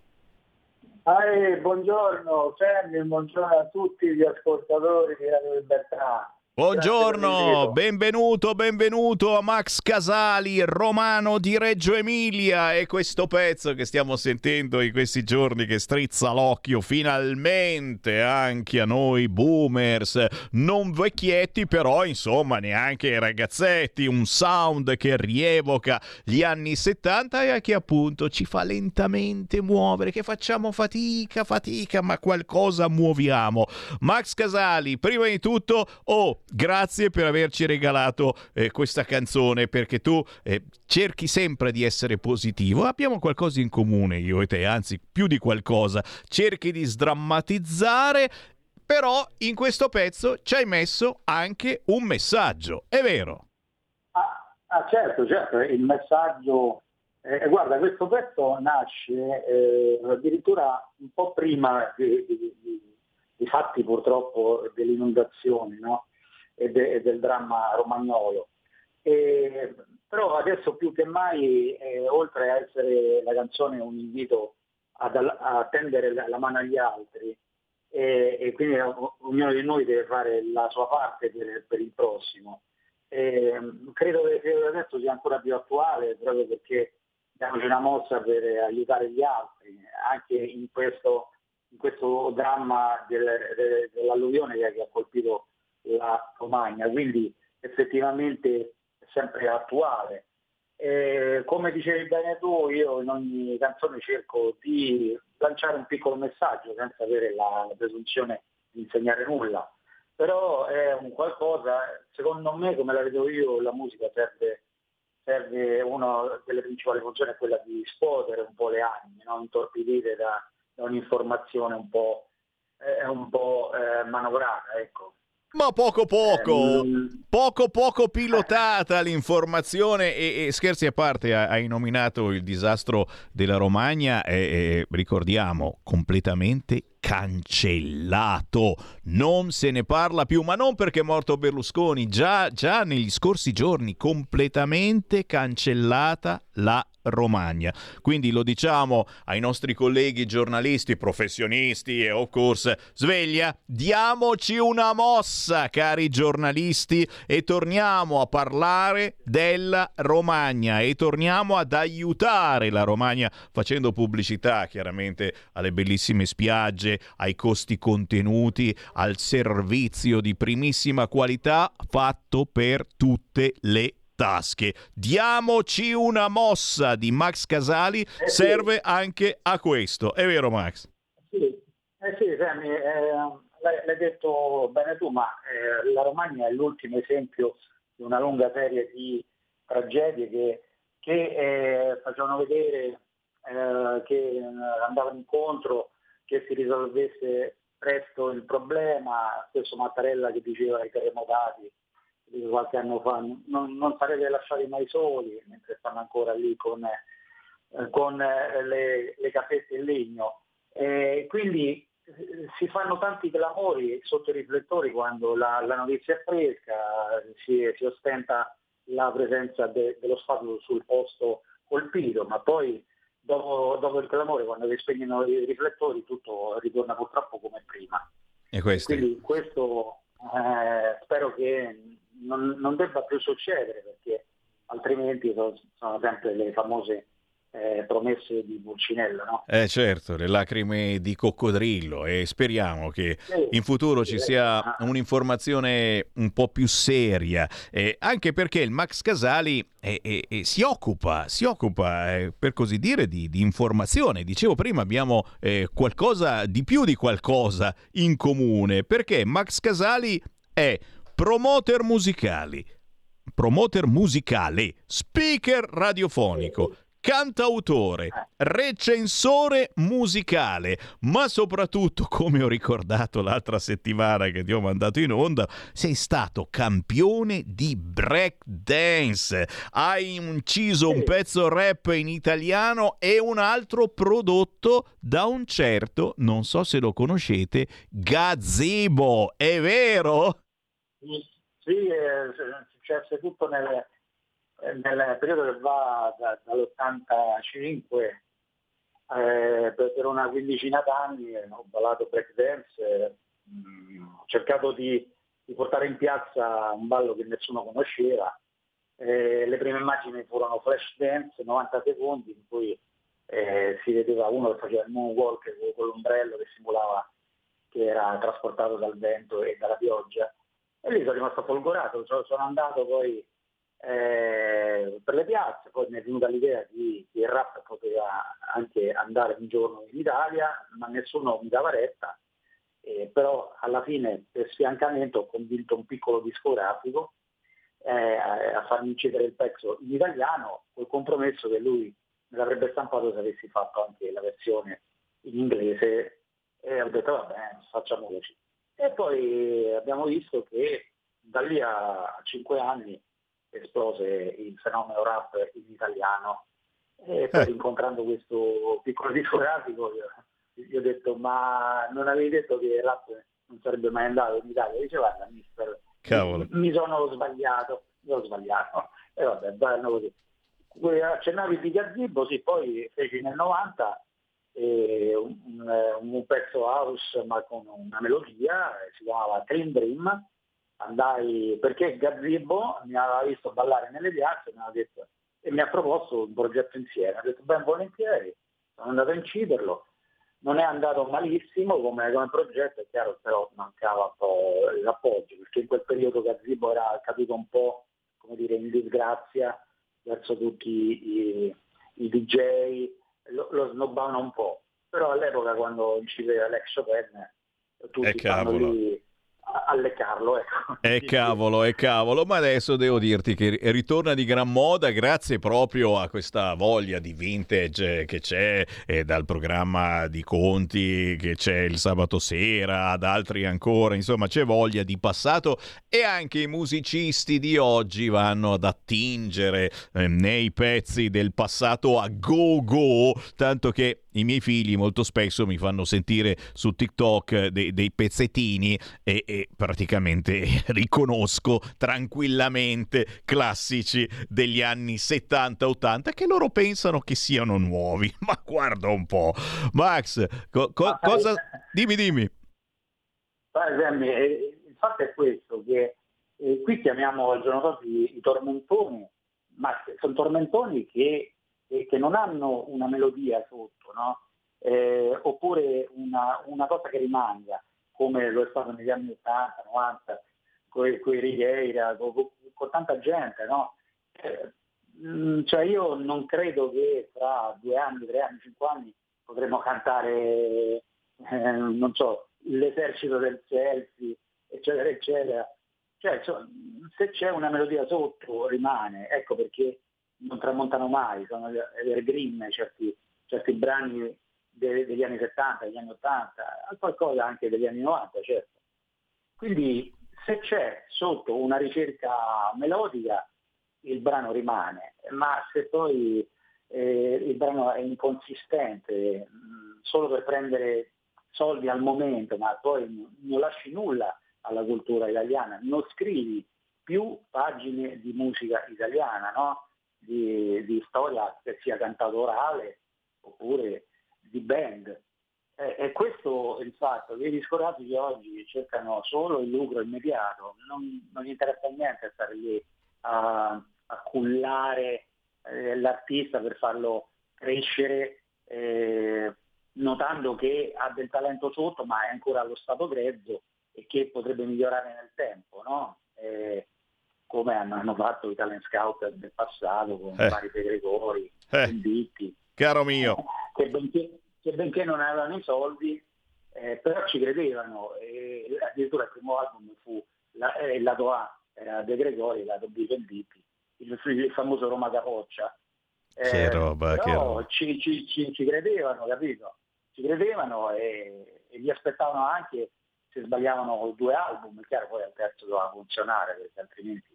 Ah, buongiorno Sammy, buongiorno a tutti gli ascoltatori di Radio Libertà. Buongiorno, benvenuto, benvenuto a Max Casali, romano di Reggio Emilia e questo pezzo che stiamo sentendo in questi giorni che strizza l'occhio finalmente anche a noi boomers, non vecchietti però insomma neanche ragazzetti, un sound che rievoca gli anni 70 e che appunto ci fa lentamente muovere, che facciamo fatica, fatica, ma qualcosa muoviamo. Max Casali, prima di tutto, oh, grazie per averci regalato eh, questa canzone perché tu eh, cerchi sempre di essere positivo. Abbiamo qualcosa in comune io e te, anzi più di qualcosa. Cerchi di sdrammatizzare, però in questo pezzo ci hai messo anche un messaggio, è vero? Ah, ah certo, certo, il messaggio... Eh, guarda, questo pezzo nasce eh, addirittura un po' prima di, di, di, di fatti purtroppo delle inondazioni, no? E, de, e del dramma romagnolo. E, però adesso più che mai, eh, oltre a essere la canzone un invito ad, a tendere la, la mano agli altri, e, e, quindi ognuno di noi deve fare la sua parte per, per il prossimo. E, credo che adesso sia ancora più attuale proprio perché diamoci una mossa per aiutare gli altri, anche in questo, in questo dramma del, del, dell'alluvione che ha colpito la Romagna, quindi effettivamente è sempre attuale. E come dicevi bene tu, io in ogni canzone cerco di lanciare un piccolo messaggio senza avere la, la presunzione di insegnare nulla, però è un qualcosa, secondo me come la vedo io, la musica serve, serve una delle principali funzioni è quella di scuotere un po' le anime, no? intorpidire da, da un'informazione un po', eh, un po' eh, manovrata. Ecco. Ma poco poco, poco poco pilotata l'informazione e, e scherzi a parte hai nominato il disastro della Romagna e, e ricordiamo completamente cancellato, non se ne parla più, ma non perché è morto Berlusconi, già, già negli scorsi giorni completamente cancellata la Romagna. Quindi lo diciamo ai nostri colleghi giornalisti, professionisti e of course sveglia, diamoci una mossa cari giornalisti e torniamo a parlare della Romagna e torniamo ad aiutare la Romagna facendo pubblicità chiaramente alle bellissime spiagge, ai costi contenuti, al servizio di primissima qualità fatto per tutte le tasche. Diamoci una mossa di Max Casali, eh sì. serve anche a questo. È vero Max? Sì, eh sì Sammy, eh, l'hai detto bene tu, ma eh, la Romagna è l'ultimo esempio di una lunga serie di tragedie che, che eh, facevano vedere eh, che andavano incontro, che si risolvesse presto il problema, stesso Mattarella che diceva ai terremotati qualche anno fa, non, non sarete lasciati mai soli, mentre stanno ancora lì con, eh, con eh, le, le, casette in legno. E quindi eh, si fanno tanti clamori sotto i riflettori quando la, la notizia è fresca, si, si ostenta la presenza de, dello Stato sul posto colpito, ma poi dopo, dopo il clamore, quando si spegnono i riflettori, tutto ritorna purtroppo come prima. E Quindi questo eh, spero che non, non, debba più succedere perché altrimenti sono, sono sempre le famose eh, promesse di Pulcinella, no? Eh certo, le lacrime di coccodrillo e speriamo che in futuro ci sia un'informazione un po' più seria, eh, anche perché il Max Casali eh, eh, eh si occupa, si occupa eh, per così dire di, di, informazione. Dicevo prima abbiamo eh, qualcosa di più di qualcosa in comune, perché Max Casali è promoter musicali, promoter musicale, speaker radiofonico, cantautore, recensore musicale, ma soprattutto, come ho ricordato l'altra settimana che ti ho mandato in onda, sei stato campione di break dance. Hai inciso un pezzo rap in italiano e un altro prodotto da un certo, non so se lo conoscete, Gazebo. È vero? Sì, è successo tutto nelle nel periodo che va da, dall'85 eh, per una quindicina d'anni ho ballato break dance, mh, mm, ho cercato di, di, portare in piazza un ballo che nessuno conosceva. Eh, le prime immagini furono flash dance, 90 secondi, in cui eh, si vedeva uno che faceva il moonwalk con l'ombrello che simulava che era trasportato dal vento e dalla pioggia. E lì sono rimasto folgorato, sono andato poi eh, per le piazze, poi mi è venuta l'idea di, che il rap poteva anche andare un giorno in Italia, ma nessuno mi dava retta, eh, però alla fine per sfiancamento ho convinto un piccolo discografico eh, a farmi incedere il pezzo in italiano, col compromesso che lui me l'avrebbe stampato se avessi fatto anche la versione in inglese e ho detto va bene, facciamoci. E poi abbiamo visto che da lì a cinque anni esplose il fenomeno rap in italiano. E poi eh. incontrando questo piccolo discografico gli ho detto ma non avevi detto che il rap non sarebbe mai andato in Italia? Dice guarda mister, Cavolo. mi sono sbagliato, mi sono sbagliato. E vabbè, vanno così. Accennavi di Gazzibo, sì, poi feci nel 90 eh, un, un, pezzo house ma con una melodia, si chiamava Clean Dream, andai perché Gazzibo mi aveva visto ballare nelle piazze mi detto, e mi ha proposto un progetto insieme. Ha detto ben volentieri, sono andato a inciderlo. Non è andato malissimo come, come progetto, è chiaro, però mancava un po' l'appoggio, perché in quel periodo Gazzibo era caduto un po' come dire, in disgrazia verso tutti i, i DJ, lo, lo snobbavano un po'. Però all'epoca quando incideva l'ex Chopin tutti eh, lì alle Carlo. Ecco. E eh, cavolo, e eh, cavolo, ma adesso devo dirti che ritorna di gran moda grazie proprio a questa voglia di vintage che c'è eh, dal programma di Conti che c'è il sabato sera, ad altri ancora, insomma c'è voglia di passato e anche i musicisti di oggi vanno ad attingere eh, nei pezzi del passato a go go, tanto che i miei figli molto spesso mi fanno sentire su TikTok dei, dei pezzettini e, e, praticamente riconosco tranquillamente classici degli anni 70-80 che loro pensano che siano nuovi. Ma guarda un po'. Max, co- co- cosa... Dimmi, dimmi. Eh, il fatto è questo, che eh, qui chiamiamo al giorno d'oggi i tormentoni, ma sono tormentoni che che non hanno una melodia sotto, no? eh, oppure una, una, cosa che rimanga, come lo è stato negli anni 80, 90, con i Righeira, con, con, tanta gente. No? Eh, mm, cioè io non credo che tra due anni, tre anni, cinque anni potremo cantare, eh, non so, l'esercito del Chelsea, eccetera, eccetera. Cioè, se c'è una melodia sotto rimane, ecco perché non tramontano mai, sono evergreen certi, certi brani de, degli anni 70, degli anni 80, qualcosa anche degli anni 90, certo. Quindi se c'è sotto una ricerca melodica il brano rimane, ma se poi eh, il brano è inconsistente mh, solo per prendere soldi al momento, ma poi non lasci nulla alla cultura italiana, non scrivi più pagine di musica italiana, no? Di, di storia che sia cantato orale oppure di band. E, questo è il fatto che i discografici oggi cercano solo il lucro immediato, non, non gli interessa niente stare lì a, a cullare eh, l'artista per farlo crescere eh, notando che ha del talento sotto ma è ancora allo stato grezzo e che potrebbe migliorare nel tempo, no? eh, come hanno, fatto i talent scout del passato con Eh. vari Gregori, Eh. Benditti, Caro mio, che benché, che benché non avevano i soldi, eh, però ci credevano. E addirittura il primo album fu la- eh, il lato A, era De Gregori, il lato B Venditti, il, il famoso Roma Capoccia. Eh, Che roba, che roba. Ci, ci- ci- ci credevano, capito? Ci credevano e, e li aspettavano anche se sbagliavano due album, è chiaro poi al terzo doveva funzionare perché altrimenti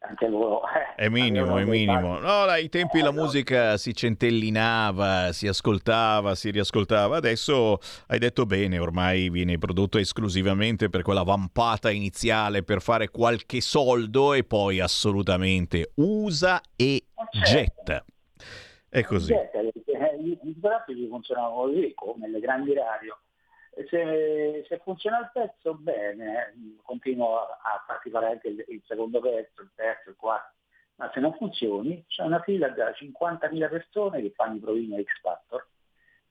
anche loro... eh, È minimo, è minimo. No, ai tempi la musica si centellinava, si ascoltava, si riascoltava. Adesso hai detto bene, ormai viene prodotto esclusivamente per quella vampata iniziale per fare qualche soldo e poi assolutamente usa e getta. È così. Certo, perché Gli gli funzionano così, come le grandi radio. Se, se funziona il pezzo, bene, eh, continuo a, a anche il, il secondo pezzo, il terzo, il quarto. Ma se non funzioni, c'è una fila da 50.000 persone che fanno i provini a X Factor.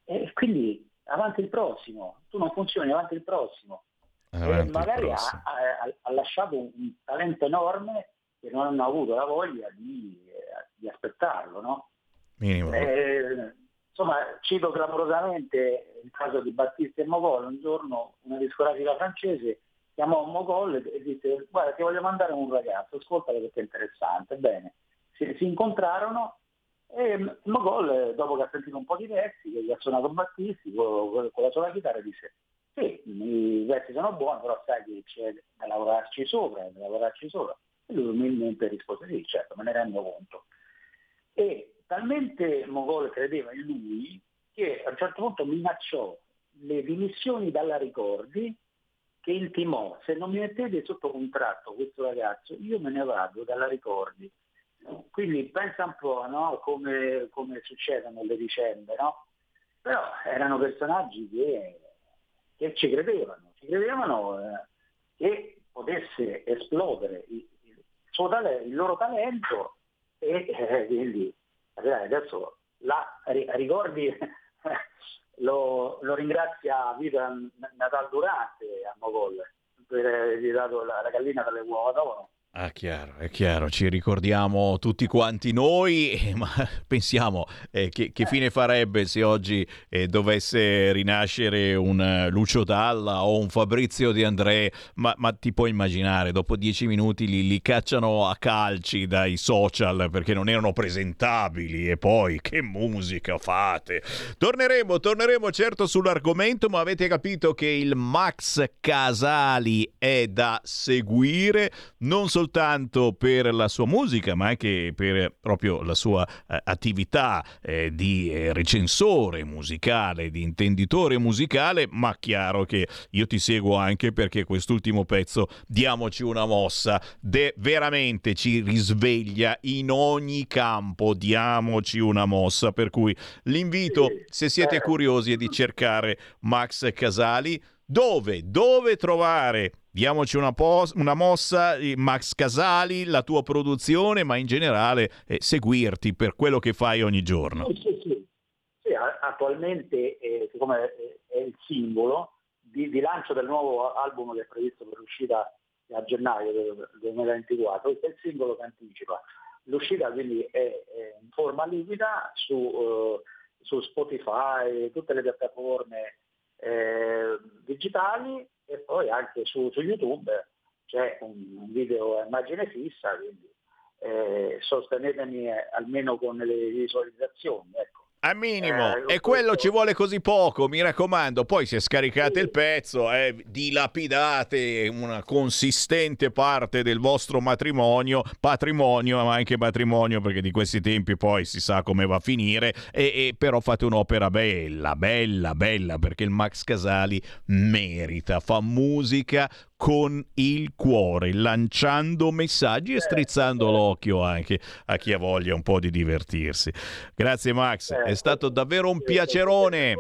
E quindi avanti il prossimo. Tu non funzioni, avanti il prossimo. Avanti e il magari ha, prossimo. ha- ha lasciato un, un talento enorme che non hanno avuto la voglia di, eh, di aspettarlo, no? Minimo. Eh, insomma, cito clamorosamente il caso di Battista e Mogol. Un giorno una discografica francese chiamò Mogol e disse guarda ti voglio mandare un ragazzo, ascoltalo perché è interessante. Bene, si, si incontrarono e Mogol, dopo che ha sentito un po' di versi, che gli ha suonato Battisti con, con- con la sola chitarra, disse sì, i versi sono buoni, però sai che c'è da lavorarci sopra, da lavorarci sopra. E lui umilmente rispose sì, certo, me ne rendo conto. E talmente Mogol credeva in lui che a un certo punto minacciò le dimissioni dalla Ricordi che intimò, se non mi mettete sotto contratto questo ragazzo, io me ne vado dalla Ricordi. Quindi pensa un po' no? come, come succedono le vicende, no? Però erano personaggi che, che ci credevano, ci credevano eh, che potesse esplodere il, il tale- il loro talento e eh, quindi adesso la, ri- ricordi lo, lo ringrazia Vita Natal Durante a Mogol per avergli dato la, la gallina dalle uova d'oro. Ah, chiaro, è chiaro, ci ricordiamo tutti quanti noi, eh, ma pensiamo eh, che, che fine farebbe se oggi eh, dovesse rinascere un eh, Lucio Dalla o un Fabrizio Di André, ma, ma ti puoi immaginare, dopo dieci minuti li, li cacciano a calci dai social perché non erano presentabili e poi che musica fate. Torneremo, torneremo certo sull'argomento, ma avete capito che il Max Casali è da seguire non soltanto per la sua musica, ma anche per proprio la sua eh, attività eh, di eh, recensore musicale, di intenditore musicale, ma chiaro che io ti seguo anche perché quest'ultimo pezzo, diamoci una mossa, de- veramente ci risveglia in ogni campo, diamoci una mossa, per cui l'invito, se siete curiosi, è di cercare Max Casali. Dove? Dove trovare? Diamoci una, pos- una mossa, eh, Max Casali, la tua produzione, ma in generale eh, seguirti per quello che fai ogni giorno. Sì, sì, sì. Sì, attualmente, eh, siccome è, è il simbolo di, di lancio del nuovo album che è previsto per l'uscita a gennaio del 2024, questo è il singolo che anticipa. L'uscita quindi è, è in forma liquida su, eh, su Spotify, tutte le piattaforme eh, digitali e poi anche su, su YouTube c'è un, video a immagine fissa, quindi eh, sostenetemi eh, almeno con le visualizzazioni. Ecco. A minimo, Eh, e quello ci vuole così poco, mi raccomando. Poi se scaricate il pezzo, eh, dilapidate una consistente parte del vostro matrimonio, patrimonio, ma anche matrimonio, perché di questi tempi poi si sa come va a finire. E, e però fate un'opera bella, bella, bella, perché il Max Casali merita, fa musica con il cuore, lanciando messaggi e strizzando l'occhio anche a chi ha voglia un po' di divertirsi. Grazie Max, è stato davvero un piacerone.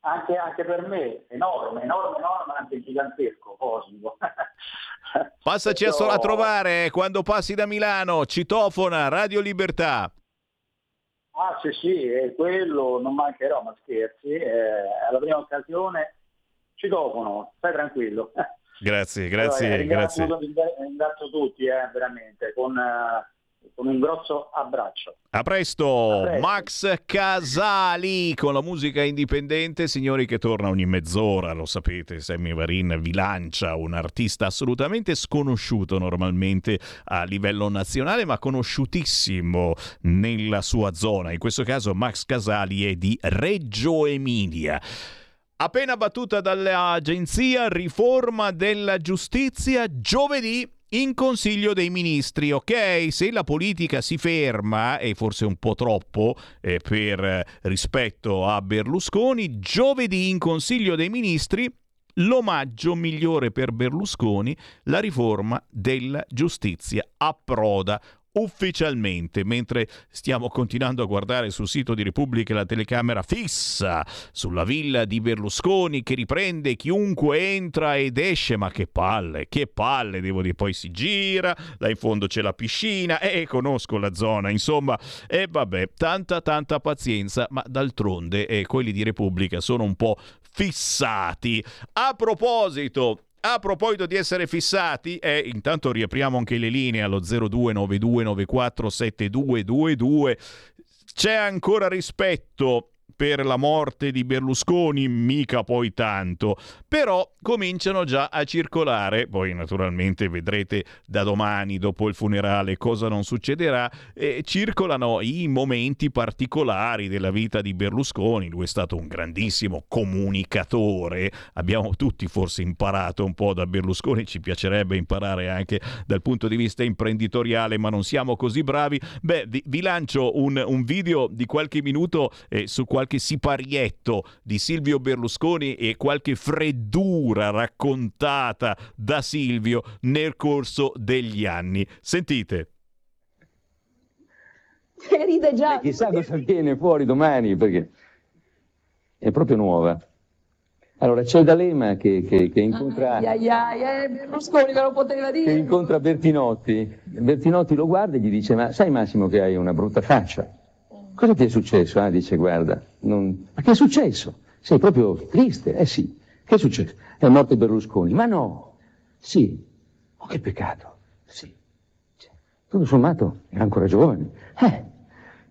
Anche, anche per me, enorme, enorme, enorme, anche gigantesco, cosmico. Passaci a, so- a trovare quando passi da Milano, citofona, Radio Libertà. Ah sì sì, è quello non mancherò, ma scherzi, eh, alla prima occasione ci citofono, stai tranquillo. Grazie, grazie, allora, ringrazio, grazie. Ringrazio tutti, eh, veramente, con, uh, con, un grosso abbraccio. A presto. A presto, Max Casali con la musica indipendente, signori che torna ogni mezz'ora, lo sapete, Sammy Varin vi lancia un artista assolutamente sconosciuto normalmente a livello nazionale, ma conosciutissimo nella sua zona. In questo caso Max Casali è di Reggio Emilia. Appena battuta dall'agenzia riforma della giustizia, giovedì in Consiglio dei Ministri, ok? Se la politica si ferma, e forse un po' troppo eh, per rispetto a Berlusconi, giovedì in Consiglio dei Ministri l'omaggio migliore per Berlusconi, la riforma della giustizia approda ufficialmente, mentre stiamo continuando a guardare sul sito di Repubblica la telecamera fissa sulla villa di Berlusconi che riprende chiunque entra ed esce, ma che palle, che palle, devo dire, poi si gira, là in fondo c'è la piscina e eh, conosco la zona, insomma, e eh, vabbè, tanta tanta pazienza, ma d'altronde eh, quelli di Repubblica sono un po' fissati. A proposito, a proposito di essere fissati, eh, intanto riapriamo anche le linee allo 0292947222. C'è ancora rispetto per la morte di Berlusconi, mica poi tanto, però cominciano già a circolare, poi naturalmente vedrete da domani dopo il funerale cosa non succederà, e circolano i momenti particolari della vita di Berlusconi, lui è stato un grandissimo comunicatore, abbiamo tutti forse imparato un po' da Berlusconi, ci piacerebbe imparare anche dal punto di vista imprenditoriale, ma non siamo così bravi. Beh, vi, vi lancio un, un, video di qualche minuto eh, su qualche qualche siparietto di Silvio Berlusconi e qualche freddura raccontata da Silvio nel corso degli anni. Sentite. Che ride già. E chissà cosa viene fuori domani perché è proprio nuova. Allora c'è D'Alema che, che, che incontra. Ai, ai, ai, eh, Berlusconi che lo poteva dire. Che incontra Bertinotti. Bertinotti lo guarda e gli dice: Ma sai Massimo che hai una brutta faccia? Cosa ti è successo? Ah, dice, guarda, non... ma che è successo? Sei proprio triste? Eh sì. Che è successo? È morto Berlusconi. Ma no. Sì. Oh, che peccato. Sì. Cioè, tutto sommato era ancora giovane. Eh,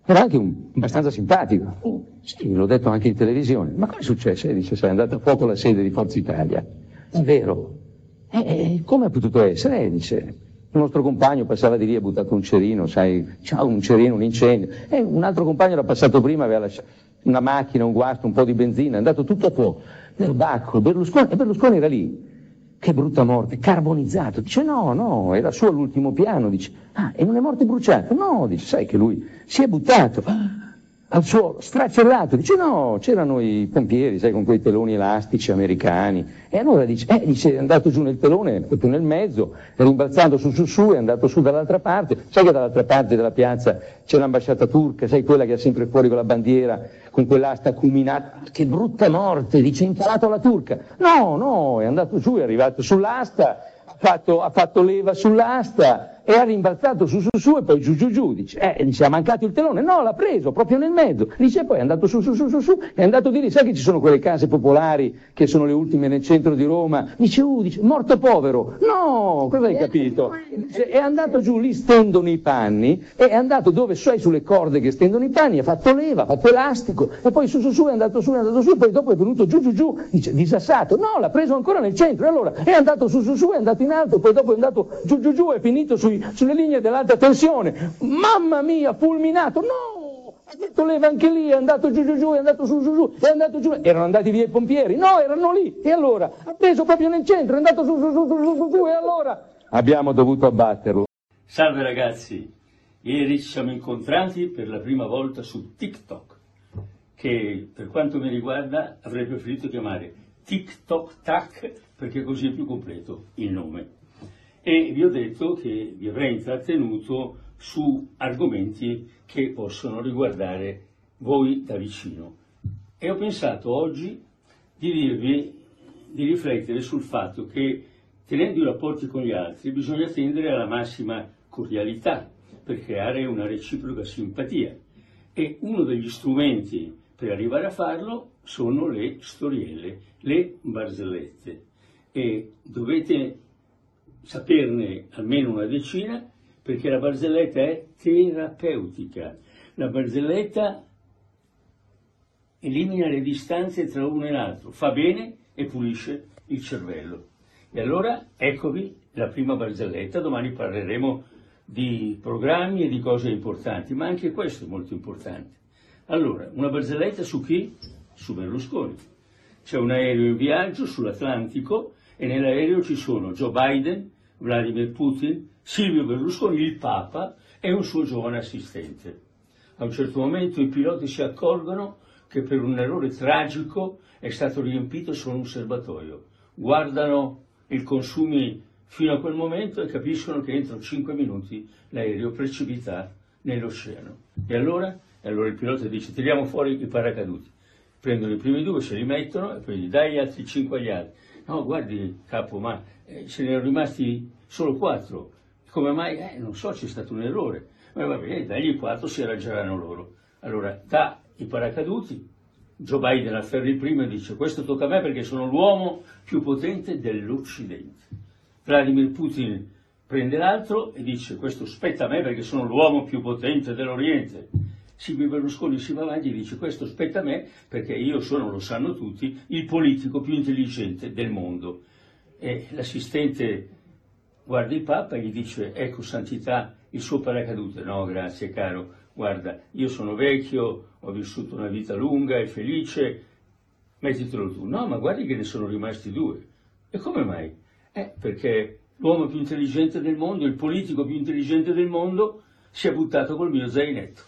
era anche un, abbastanza simpatico. Sì, l'ho detto anche in televisione. Ma cosa è successo? Eh, dice, sei andata a fuoco la sede di Forza Italia. È vero. Eh, eh come ha potuto essere? Eh, dice, un nostro compagno passava di lì e ha buttato un cerino, sai, ciao, un cerino, un incendio. E un altro compagno era passato prima, aveva lasciato una macchina, un guasto, un po' di benzina, è andato tutto a fuoco. Bacco, Berlusconi, e Berlusconi era lì. Che brutta morte, carbonizzato. Dice no, no, era su all'ultimo piano. Dice, ah, e non è morto bruciato? No, dice, sai che lui si è buttato al suolo, straccellato, dice no, c'erano i pompieri, sai, con quei teloni elastici americani, e allora dice, eh, dice, è andato giù nel telone, proprio nel mezzo, è rimbalzando su su su, è andato su dall'altra parte, sai che dall'altra parte della piazza c'è l'ambasciata turca, sai quella che ha sempre fuori con la bandiera, con quell'asta acuminata, che brutta morte, dice, imparato la turca, no, no, è andato giù, è arrivato sull'asta, ha fatto, ha fatto leva sull'asta, e ha rimbalzato su su su e poi giù giù giù, dice, eh, dice, ha mancato il telone, no, l'ha preso proprio nel mezzo, dice, poi è andato su su su su su, è andato di lì, sai che ci sono quelle case popolari che sono le ultime nel centro di Roma, dice, uh, dice, morto povero, no, cosa hai capito? Dice, è andato giù, lì stendono i panni, è andato dove sei sulle corde che stendono i panni, ha fatto leva, ha fatto elastico, e poi su su su è andato su, è andato su, poi dopo è venuto giù giù giù, dice, disassato, no, l'ha preso ancora nel centro, e allora è andato su su su, è andato in alto, poi dopo è andato giù giù giù, è finito sui sulle linee dell'alta tensione. Mamma mia, fulminato! No! Ha detto leva anche lì, è andato giù giù giù, è andato su su su, è andato giù. Erano andati via i pompieri? No, erano lì. E allora? Ha preso proprio nel centro, è andato su su su su su su, e allora? Abbiamo dovuto abbatterlo. Salve ragazzi, ieri ci siamo incontrati per la prima volta su TikTok, che per quanto mi riguarda avrei preferito chiamare TikTok Tac perché così è più completo il nome e vi ho detto che vi avrei intrattenuto su argomenti che possono riguardare voi da vicino. E ho pensato oggi di dirvi di riflettere sul fatto che tenendo i rapporti con gli altri bisogna tendere alla massima cordialità per creare una reciproca simpatia e uno degli strumenti per arrivare a farlo sono le storielle, le barzellette e dovete saperne almeno una decina perché la barzelletta è terapeutica. La barzelletta elimina le distanze tra uno e l'altro, fa bene e pulisce il cervello. E allora eccovi la prima barzelletta, domani parleremo di programmi e di cose importanti, ma anche questo è molto importante. Allora, una barzelletta su chi? Su Berlusconi. C'è un aereo in viaggio sull'Atlantico e nell'aereo ci sono Joe Biden, Vladimir Putin, Silvio Berlusconi, il Papa e un suo giovane assistente. A un certo momento i piloti si accorgono che per un errore tragico è stato riempito solo un serbatoio. Guardano i consumi fino a quel momento e capiscono che entro 5 minuti l'aereo precipita nell'oceano. E allora? E allora il pilota dice tiriamo fuori i paracaduti. Prendono i primi due, se li mettono e poi gli dai gli altri 5 agli altri. No, guardi capo, ma eh, ce ne erano rimasti solo 4. Come mai? Eh, non so, c'è stato un errore. Ma va bene, dagli 4 si arrangeranno loro. Allora, dà i paracaduti, Joe Biden il primo e dice questo tocca a me perché sono l'uomo più potente dell'Occidente. Vladimir Putin prende l'altro e dice questo spetta a me perché sono l'uomo più potente dell'Oriente. Silvio Berlusconi si va avanti e dice questo spetta a me perché io sono, lo sanno tutti, il politico più intelligente del mondo. E l'assistente guarda il Papa e gli dice ecco santità il suo paracadute. No grazie caro, guarda io sono vecchio, ho vissuto una vita lunga e felice, mettitelo tu. No ma guardi che ne sono rimasti due. E come mai? Eh, perché l'uomo più intelligente del mondo, il politico più intelligente del mondo, si è buttato col mio zainetto.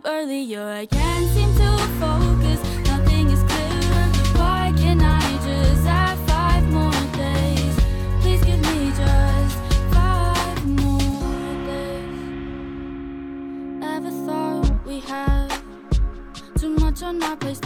Sleep earlier. I can't seem to focus. Nothing is clear. Why can't I just have five more days? Please give me just five more days. Ever thought we had too much on our plates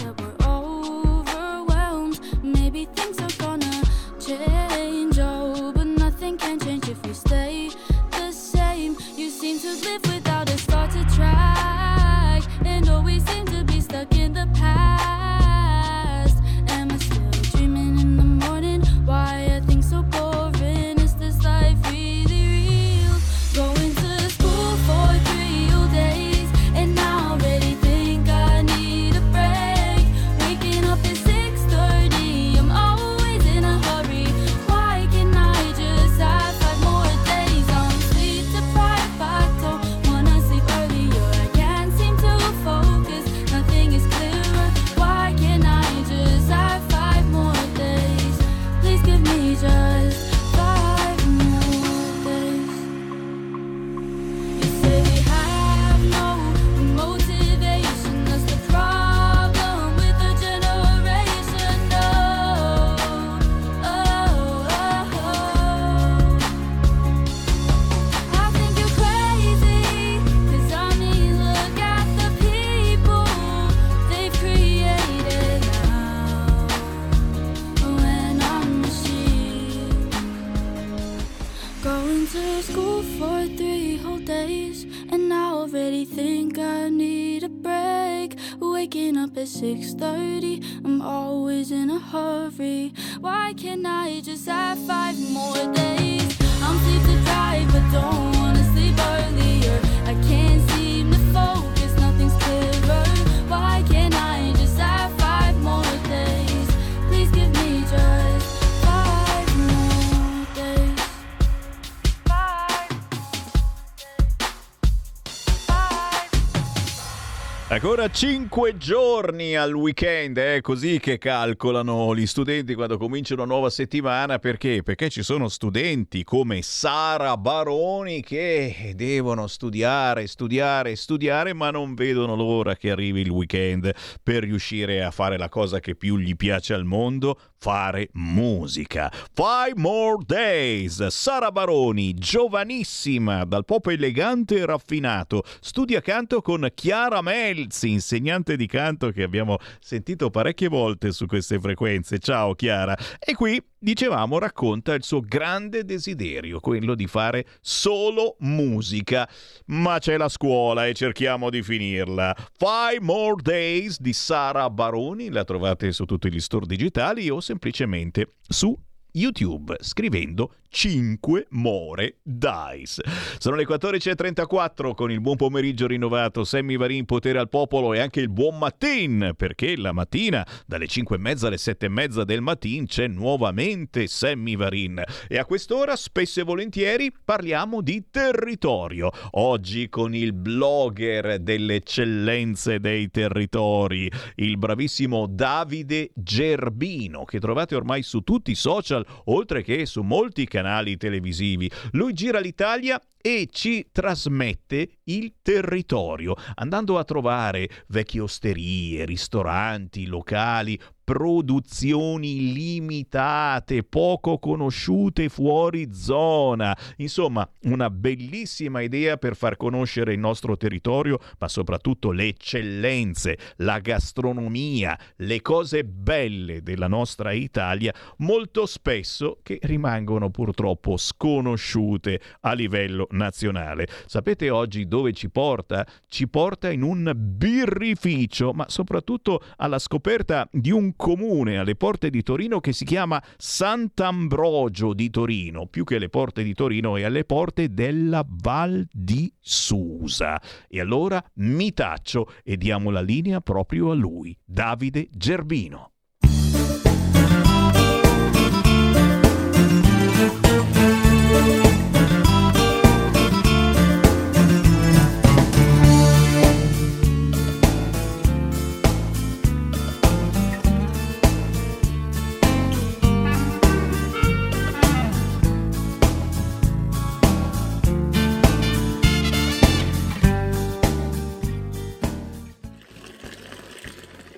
5 giorni al weekend, è così che calcolano gli studenti quando comincia una nuova settimana. Perché? Perché ci sono studenti come Sara Baroni che devono studiare, studiare, studiare, ma non vedono l'ora che arrivi il weekend per riuscire a fare la cosa che più gli piace al mondo, fare musica. Five More Days. Sara Baroni, giovanissima, dal pop elegante e raffinato, studia canto con Chiara Melzi, insegnante di canto che abbiamo sentito parecchie volte su queste frequenze. Ciao Chiara. E qui dicevamo racconta il suo grande desiderio, quello di fare solo musica. Ma c'è la scuola e cerchiamo di finirla. Five More Days di Sara Baroni, la trovate su tutti gli store digitali o semplicemente su YouTube scrivendo 5 More Dice. Sono le 14.34 con il buon pomeriggio rinnovato, Sammy Varin, potere al popolo e anche il buon mattin, perché la mattina dalle 5 e mezza alle 7 e mezza del mattino c'è nuovamente Sammy Varin e a quest'ora spesso e volentieri parliamo di territorio. Oggi con il blogger delle eccellenze dei territori, il bravissimo Davide Gerbino, che trovate ormai su tutti i social, oltre che su molti canali televisivi. Lui gira l'Italia e ci trasmette il territorio, andando a trovare vecchie osterie, ristoranti, locali, produzioni limitate, poco conosciute fuori zona. Insomma, una bellissima idea per far conoscere il nostro territorio, ma soprattutto le eccellenze, la gastronomia, le cose belle della nostra Italia, molto spesso che rimangono purtroppo sconosciute a livello nazionale. Sapete oggi dove ci porta? Ci porta in un birrificio, ma soprattutto alla scoperta di un comune alle porte di Torino che si chiama Sant'Ambrogio di Torino, più che alle porte di Torino è alle porte della Val di Susa. E allora mi taccio e diamo la linea proprio a lui, Davide Gerbino.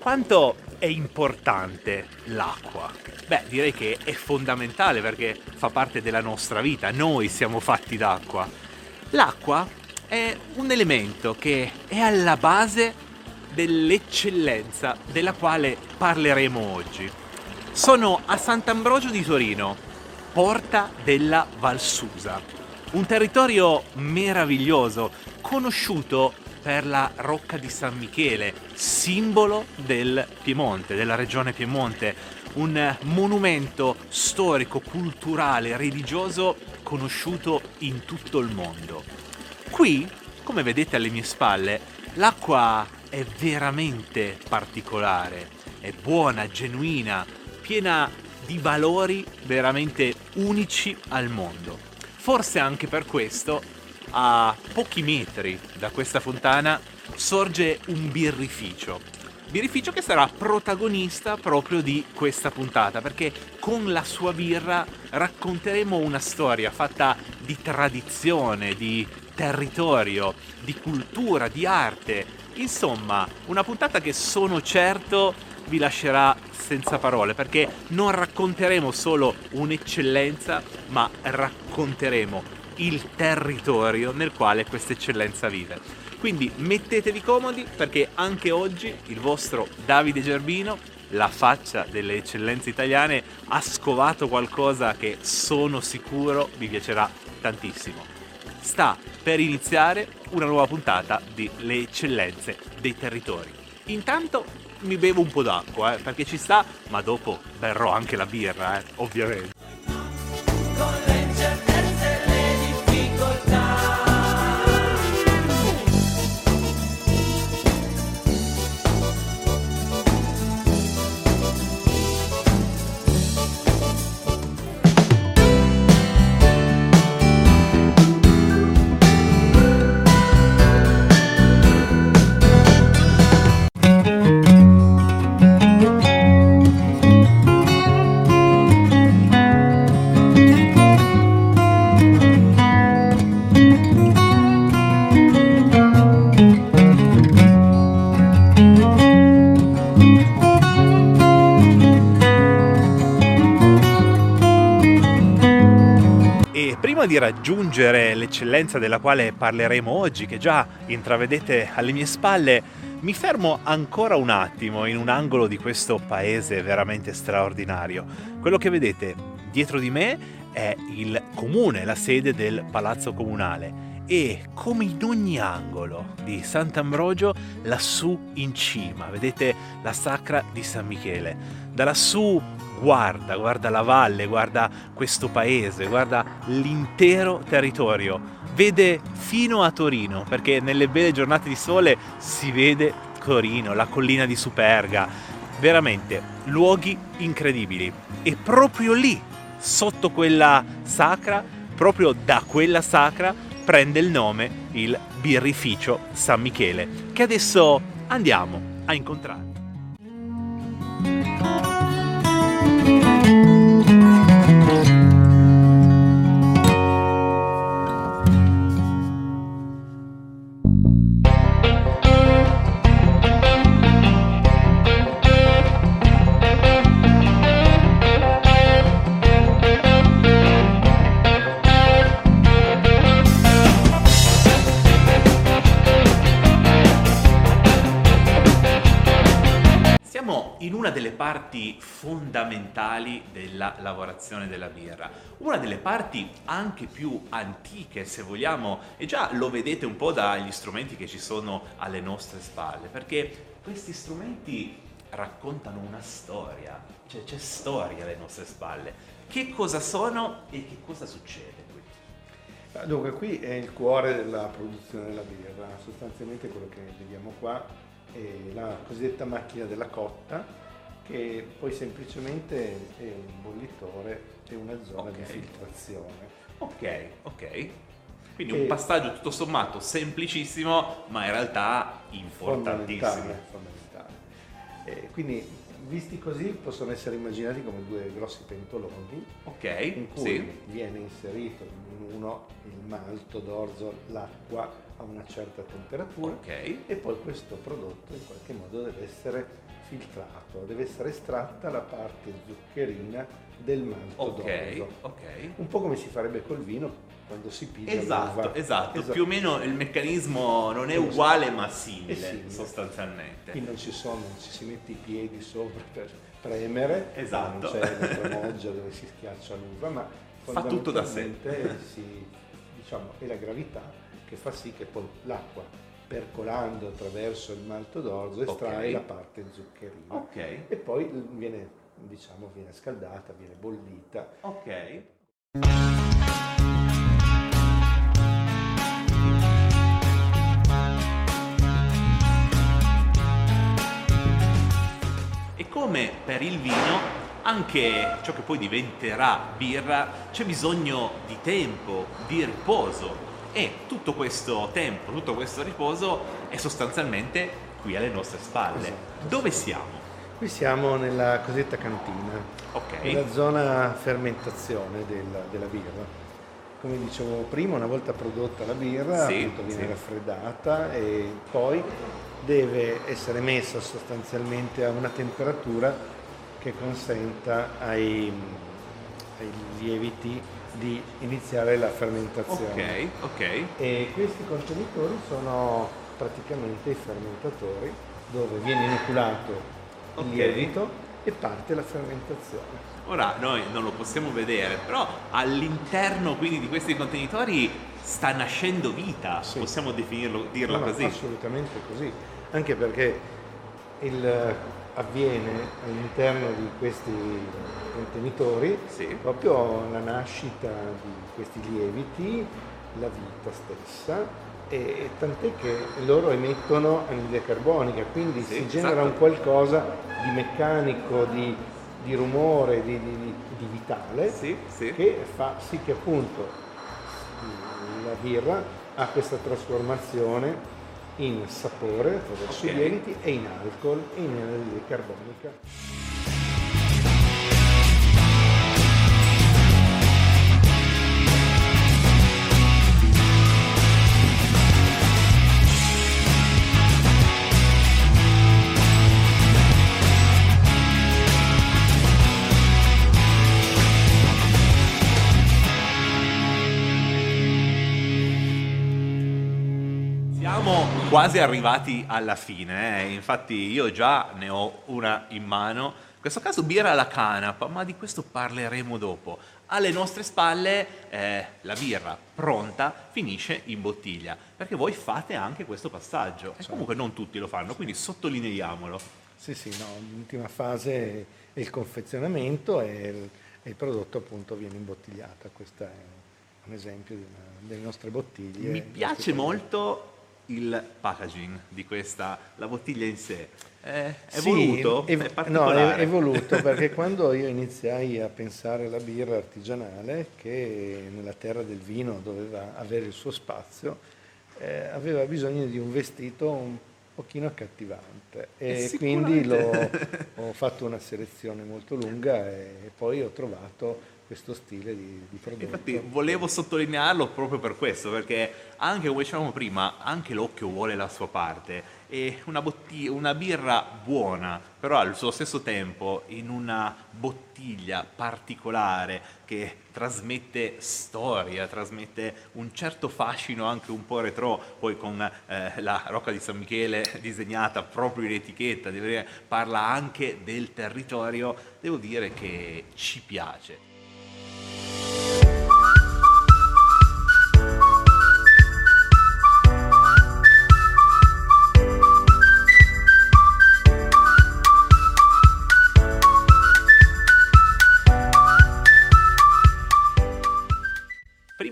Quanto è importante l'acqua? Beh, direi che è fondamentale perché fa parte della nostra vita, noi siamo fatti d'acqua. L'acqua è un elemento che è alla base dell'eccellenza della quale parleremo oggi. Sono a Sant'Ambrogio di Torino, porta della Valsusa, un territorio meraviglioso, conosciuto per la Rocca di San Michele, simbolo del Piemonte, della regione Piemonte, un monumento storico, culturale, religioso conosciuto in tutto il mondo. Qui, come vedete alle mie spalle, l'acqua è veramente particolare, è buona, genuina, piena di valori veramente unici al mondo. Forse anche per questo a pochi metri da questa fontana sorge un birrificio. Birrificio che sarà protagonista proprio di questa puntata perché con la sua birra racconteremo una storia fatta di tradizione, di territorio, di cultura, di arte. Insomma, una puntata che sono certo vi lascerà senza parole perché non racconteremo solo un'eccellenza, ma racconteremo il territorio nel quale questa eccellenza vive. Quindi mettetevi comodi perché anche oggi il vostro Davide Gerbino, la faccia delle eccellenze italiane, ha scovato qualcosa che sono sicuro vi piacerà tantissimo. Sta per iniziare una nuova puntata di Le eccellenze dei territori. Intanto mi bevo un po' d'acqua, eh, perché ci sta, ma dopo berrò anche la birra, eh, ovviamente. E di raggiungere l'eccellenza della quale parleremo oggi, che già intravedete alle mie spalle, mi fermo ancora un attimo in un angolo di questo paese veramente straordinario. Quello che vedete dietro di me è il comune, la sede del palazzo comunale. E come in ogni angolo di Sant'Ambrogio, lassù in cima, vedete la sacra di San Michele. Da lassù guarda, guarda la valle, guarda questo paese, guarda l'intero territorio. Vede fino a Torino, perché nelle belle giornate di sole si vede Torino, la collina di Superga. Veramente luoghi incredibili. E proprio lì, sotto quella sacra, proprio da quella sacra, prende il nome il birrificio San Michele, che adesso andiamo a incontrare. In una delle parti fondamentali della lavorazione della birra, una delle parti anche più antiche se vogliamo e già lo vedete un po' dagli strumenti che ci sono alle nostre spalle, perché questi strumenti raccontano una storia, cioè c'è storia alle nostre spalle. Che cosa sono e che cosa succede qui? Dunque, qui è il cuore della produzione della birra, sostanzialmente quello che vediamo qua è la cosiddetta macchina della cotta, che poi semplicemente è un bollitore e una zona di Ok. filtrazione. Ok, ok. Quindi E- un passaggio tutto sommato semplicissimo, ma in realtà importantissimo. Fondamentale, fondamentale. Eh, quindi, visti così, possono essere immaginati come due grossi pentoloni Ok, in cui sì. viene inserito in uno il malto d'orzo, l'acqua a una certa temperatura Ok. e poi questo prodotto in qualche modo deve essere filtrato, deve essere estratta la parte zuccherina del malto Ok, d'orzo. ok. Un po' come si farebbe col vino quando si piglia Esatto, l'uva. esatto, Esatto. Più o meno il meccanismo non è È uguale ma simile, simile. sostanzialmente. Qui non ci sono, non ci si mette i piedi sopra per premere, Esatto. non c'è la tramoggia dove si schiaccia l'uva, ma Fa tutto da sé. si, diciamo, è la gravità che fa sì che poi l'acqua percolando attraverso il malto d'orzo estrae Ok. la parte zuccherina Ok. e poi viene, diciamo, viene scaldata, viene bollita. Ok. E come per il vino, anche ciò che poi diventerà birra, c'è bisogno di tempo, di riposo. E tutto questo tempo, tutto questo riposo è sostanzialmente qui alle nostre spalle. Dove siamo? Qui siamo nella cosiddetta cantina, Ok. nella zona fermentazione della, della birra. Come dicevo prima, una volta prodotta la birra Sì, viene sì. raffreddata e poi deve essere messa sostanzialmente a una temperatura che consenta ai, ai lieviti di iniziare la fermentazione. Ok, ok. E questi contenitori sono praticamente i fermentatori dove viene inoculato Ok. il lievito e parte la fermentazione. Ora noi non lo possiamo vedere, però all'interno quindi di questi contenitori sta nascendo vita, possiamo definirlo, dirla no, così. Assolutamente così, anche perché il- avviene all'interno di questi contenitori proprio la nascita di questi lieviti, la vita stessa, e tant'è che loro emettono anidride carbonica, quindi Sì, si genera esatto. un qualcosa di meccanico, di, di rumore, di, di- di vitale, che fa sì che appunto la birra ha questa trasformazione in sapore attraverso Ok. i lieviti e in alcol e in anidride carbonica. Quasi arrivati alla fine, eh. infatti io già ne ho una in mano. In questo caso birra alla canapa, ma di questo parleremo dopo. Alle nostre spalle eh, la birra pronta finisce in bottiglia, perché voi fate anche questo passaggio. E comunque non tutti lo fanno, quindi sottolineiamolo. Sì, sì, no, l'ultima fase è il confezionamento e il, e il prodotto appunto viene imbottigliato. Questo è un esempio una- delle nostre bottiglie. Mi piace molto il packaging di questa, la bottiglia in sé. È, è Sì, voluto? è- È no, è, è voluto perché quando io iniziai a pensare alla birra artigianale, che nella terra del vino doveva avere il suo spazio, eh, aveva bisogno di un vestito un pochino accattivante Eh, e quindi l'ho, ho fatto una selezione molto lunga e poi ho trovato questo stile di, di prodotto. Infatti volevo sottolinearlo proprio per questo, perché anche come dicevamo prima, anche l'occhio vuole la sua parte e una, botti- una birra buona, però al suo stesso tempo in una bottiglia particolare che trasmette storia, trasmette un certo fascino anche un po' retro, poi con eh, la Rocca di San Michele disegnata proprio in etichetta, parla anche del territorio, devo dire che ci piace.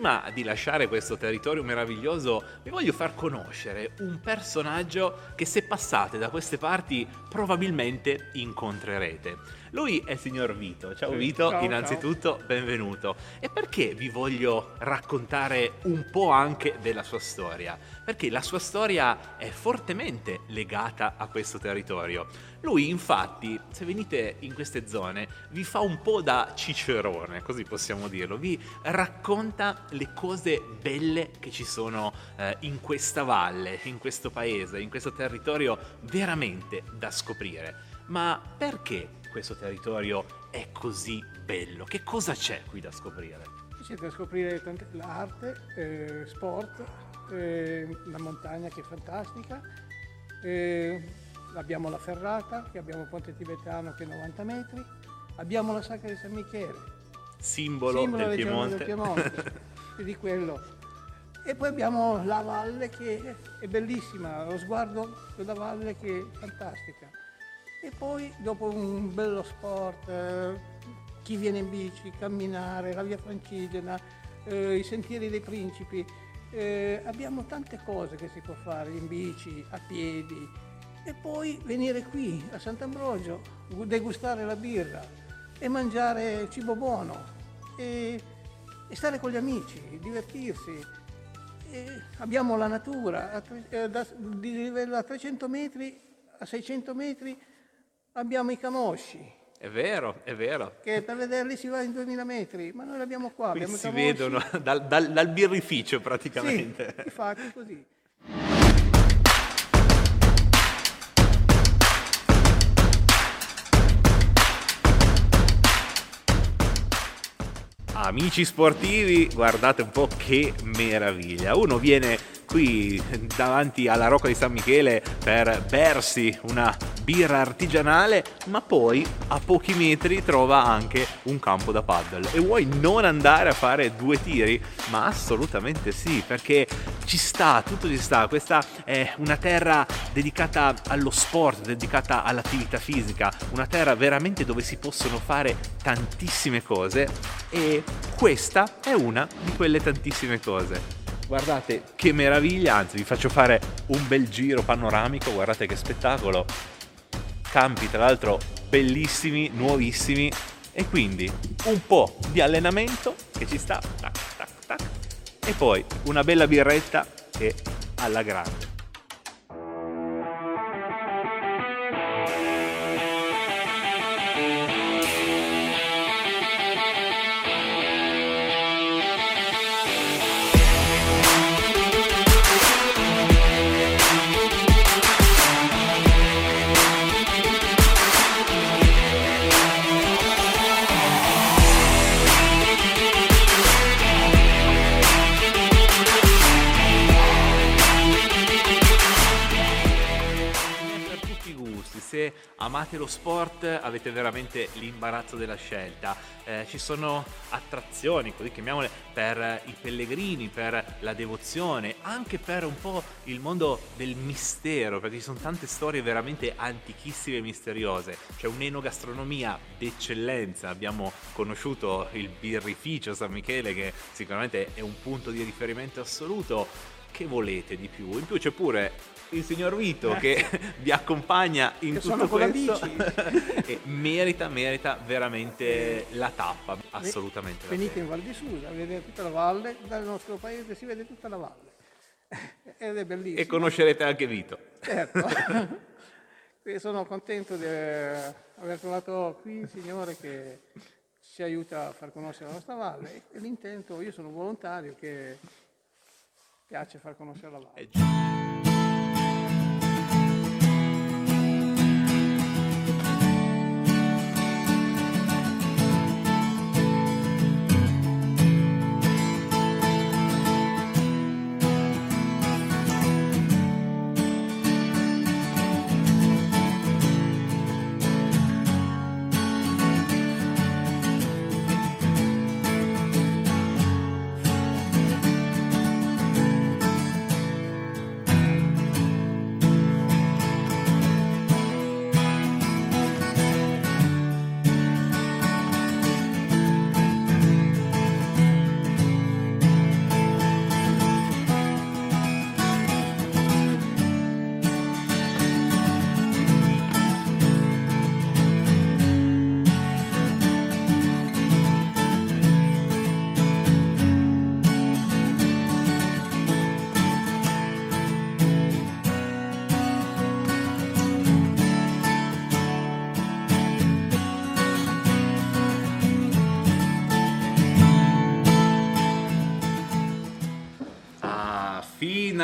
Prima di lasciare questo territorio meraviglioso, vi voglio far conoscere un personaggio che se passate da queste parti probabilmente incontrerete. Lui è il signor Vito. Ciao Sì, Vito, ciao, innanzitutto benvenuto. E perché vi voglio raccontare un po' anche della sua storia? Perché la sua storia è fortemente legata a questo territorio. Lui infatti, se venite in queste zone, vi fa un po' da cicerone, così possiamo dirlo, vi racconta le cose belle che ci sono eh, in questa valle, in questo paese, in questo territorio veramente da scoprire. Ma perché questo territorio è così bello? Che cosa c'è qui da scoprire? C'è da scoprire tante- l'arte, eh, sport, eh, la montagna che è fantastica, eh, abbiamo la ferrata, che abbiamo il ponte tibetano che è 90 metri, abbiamo la sacra di San Michele, Simbolo, simbolo del Piemonte. del Piemonte, di quello. E poi abbiamo la valle che è bellissima, lo sguardo della valle che è fantastica. E poi dopo un bello sport, eh, chi viene in bici, camminare, la via francigena, eh, i sentieri dei principi, eh, abbiamo tante cose che si può fare in bici, a piedi e poi venire qui a Sant'Ambrogio, gu- degustare la birra e mangiare cibo buono e, e stare con gli amici, divertirsi. E abbiamo la natura, a eh, da- di livello a 300 metri, a 600 metri abbiamo i camosci, È vero, è vero. che per vederli si va in 2000 metri, ma noi li abbiamo qua. Qui abbiamo si camosci. vedono dal, dal- dal birrificio Sì, praticamente. infatti così. Amici sportivi, guardate un po' che meraviglia. Uno viene qui davanti alla Rocca di San Michele per bersi una birra artigianale, ma poi a pochi metri trova anche un campo da paddle. E vuoi non andare a fare due tiri? Ma assolutamente sì, perché ci sta, tutto ci sta. Questa è una terra dedicata allo sport, dedicata all'attività fisica, una terra veramente dove si possono fare tantissime cose e questa è una di quelle tantissime cose. Guardate. Che meraviglia, anzi vi faccio fare un bel giro panoramico, guardate che spettacolo. Campi tra l'altro bellissimi, nuovissimi. E quindi un po' di allenamento che ci sta, tac, tac, tac, e poi una bella birretta e alla grande. Amate lo sport avete veramente l'imbarazzo della scelta. Eh, ci sono attrazioni, così chiamiamole, per i pellegrini, per la devozione, anche per un po' il mondo del mistero, perché ci sono tante storie veramente antichissime e misteriose. C'è un'enogastronomia d'eccellenza, abbiamo conosciuto il birrificio San Michele che sicuramente è un punto di riferimento assoluto. Che volete di più? In più c'è pure il signor Vito che vi accompagna in Che tutto questo e merita, merita veramente la tappa, assolutamente. Venite in Val di Susa, vedete tutta la valle, dal nostro paese si vede tutta la valle. Ed è bellissimo. E conoscerete anche Vito. Certo. Sono contento di eh, aver trovato qui il Signore che ci aiuta a far conoscere la nostra valle e l'intento, io sono un volontario che piace far conoscere la valle.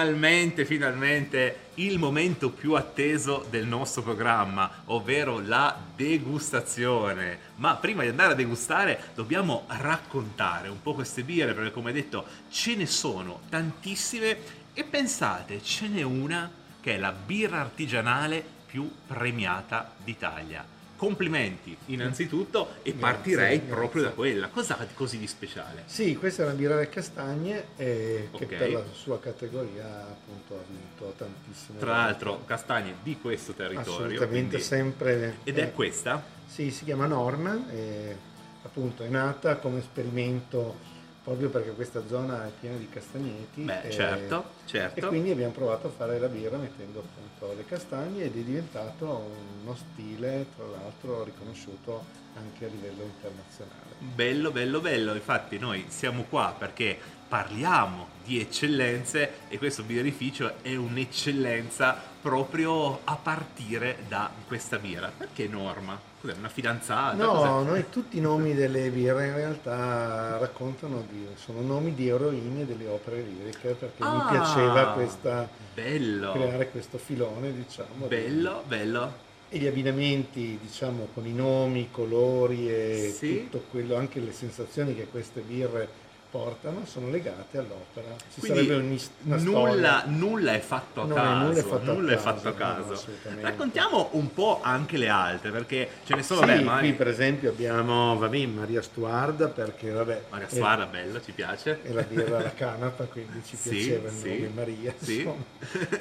Finalmente, finalmente il momento più atteso del nostro programma, ovvero la degustazione. Ma prima di andare a degustare dobbiamo raccontare un po' queste birre, perché come detto ce ne sono tantissime e pensate, ce n'è una che è la birra artigianale più premiata d'Italia. Complimenti innanzitutto e Grazie, partirei grazie. proprio da quella. Cos'ha di così di speciale? Sì, questa è una birra delle castagne eh, che Ok. per la sua categoria appunto ha vinto tantissime Tra l'altro castagne di questo territorio. Assolutamente quindi- sempre. Ed è eh, questa? Sì, si chiama Norma, e, appunto è nata come esperimento proprio perché questa zona è piena di castagneti. Beh, e- certo, certo. E quindi abbiamo provato a fare la birra mettendo appunto le castagne ed è diventato uno stile, tra l'altro, riconosciuto anche a livello internazionale. Bello, bello, bello. Infatti noi siamo qua perché parliamo di eccellenze e questo birrificio è un'eccellenza proprio a partire da questa birra. Perché Norma? Cos'è, una fidanzata? No, Cos'è? noi tutti i nomi delle birre in realtà raccontano di, sono nomi di eroine delle opere liriche perché Ah, mi piaceva questa, bello. creare questo filone, diciamo. di- Bello, bello. E gli abbinamenti, diciamo, con i nomi, i colori e Sì. tutto quello, anche le sensazioni che queste birre portano sono legate all'opera. Ci Quindi sarebbe una nulla, nulla è fatto a No, caso. nulla è fatto a nulla è caso, fatto no, caso. assolutamente. Raccontiamo un po' anche le altre, perché ce ne sono, Sì, vabbè, ma qui per esempio abbiamo vabbè, Maria Stuarda perché vabbè, Maria è- Suara, bella, ci piace. e la birra alla canapa, quindi ci Sì, piaceva il sì, nome Maria. sì.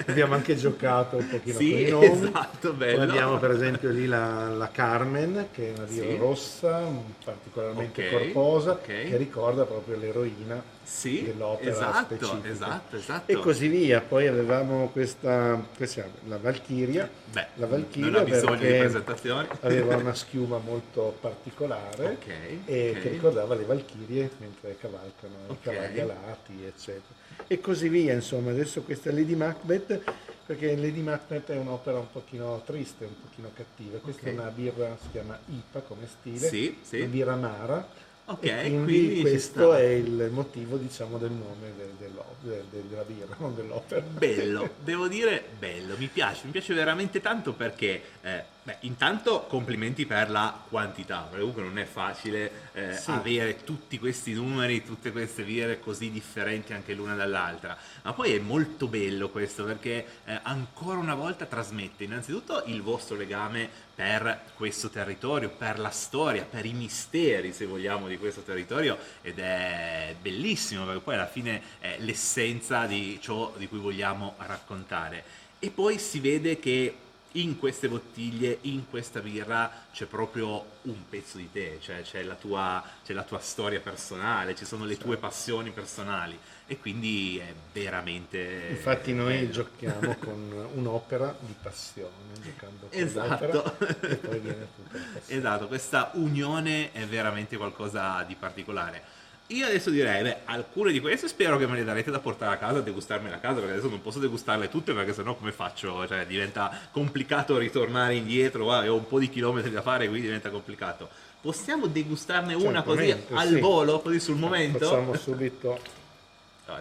abbiamo anche giocato un pochino Sì, con i nomi. esatto, Poi bello. abbiamo per esempio lì la, la Carmen, che è una birra Sì. rossa, particolarmente Ok, corposa, ok. che ricorda proprio l'eroina Sì, dell'opera esatto, specifica. esatto, esatto. E così via. Poi avevamo questa, questa la Valchiria. Beh, la Valchiria non ha bisogno di perché presentazioni. Aveva una schiuma molto particolare Ok, e ok. che ricordava le Valchirie mentre cavalcano i Ok. cavalli alati, eccetera. E così via, insomma. Adesso questa Lady Macbeth, perché Lady Macbeth è un'opera un pochino triste, un pochino cattiva. Questa Ok. è una birra, si chiama IPA come stile, Sì, sì. una birra amara. Ok, e quindi, quindi questo è il motivo, diciamo, del nome de- dell'o- de- de- della birra, non dell'opera. Bello, devo dire bello, mi piace, mi piace veramente tanto perché, eh, beh, intanto complimenti per la quantità, perché comunque non è facile eh, Sì. avere tutti questi numeri, tutte queste birre così differenti anche l'una dall'altra, ma poi è molto bello questo perché eh, ancora una volta trasmette innanzitutto il vostro legame per questo territorio, per la storia, per i misteri, se vogliamo, di questo territorio ed è bellissimo perché poi alla fine è l'essenza di ciò di cui vogliamo raccontare. E poi si vede che in queste bottiglie, in questa birra c'è proprio un pezzo di te, cioè c'è la tua, c'è la tua storia personale, ci sono le tue passioni personali e quindi è veramente... Infatti noi bello. giochiamo con un'opera di passione, giocando con Esatto. e poi viene tutta la passione. Esatto, questa unione è veramente qualcosa di particolare. Io adesso direi, beh, alcune di queste spero che me le darete da portare a casa, a degustarmele a casa, perché adesso non posso degustarle tutte, perché sennò come faccio? Cioè diventa complicato ritornare indietro, guarda, ho un po' di chilometri da fare, quindi diventa complicato. Possiamo degustarne una così Certamente, al sì. volo, così sul momento? Facciamo subito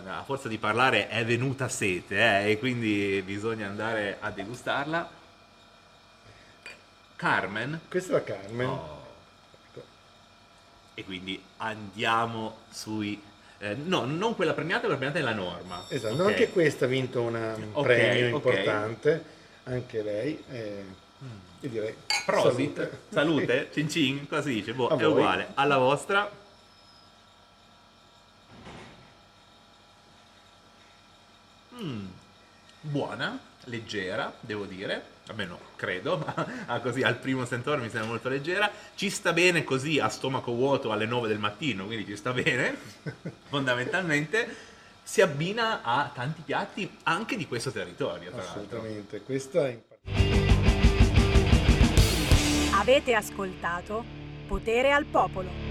no, a forza di parlare è venuta sete, eh, e quindi bisogna andare a degustarla. Carmen? Questa è la Carmen. Oh. E quindi andiamo sui... eh, no, non quella premiata, quella premiata è la norma. Esatto, Ok. no, anche questa ha vinto una- un Ok, premio importante, anche lei. eh, io direi Prosit, salute. salute, cin cin, cosa si dice? Boh, A è voi. uguale. Alla vostra. Mm, buona, leggera, devo dire. Almeno credo, ma ah, così al primo sentore mi sembra molto leggera. Ci sta bene così a stomaco vuoto alle 9 del mattino, quindi ci sta bene. Fondamentalmente si abbina a tanti piatti anche di questo territorio, tra l'altro. Assolutamente, questa è Avete ascoltato Potere al Popolo.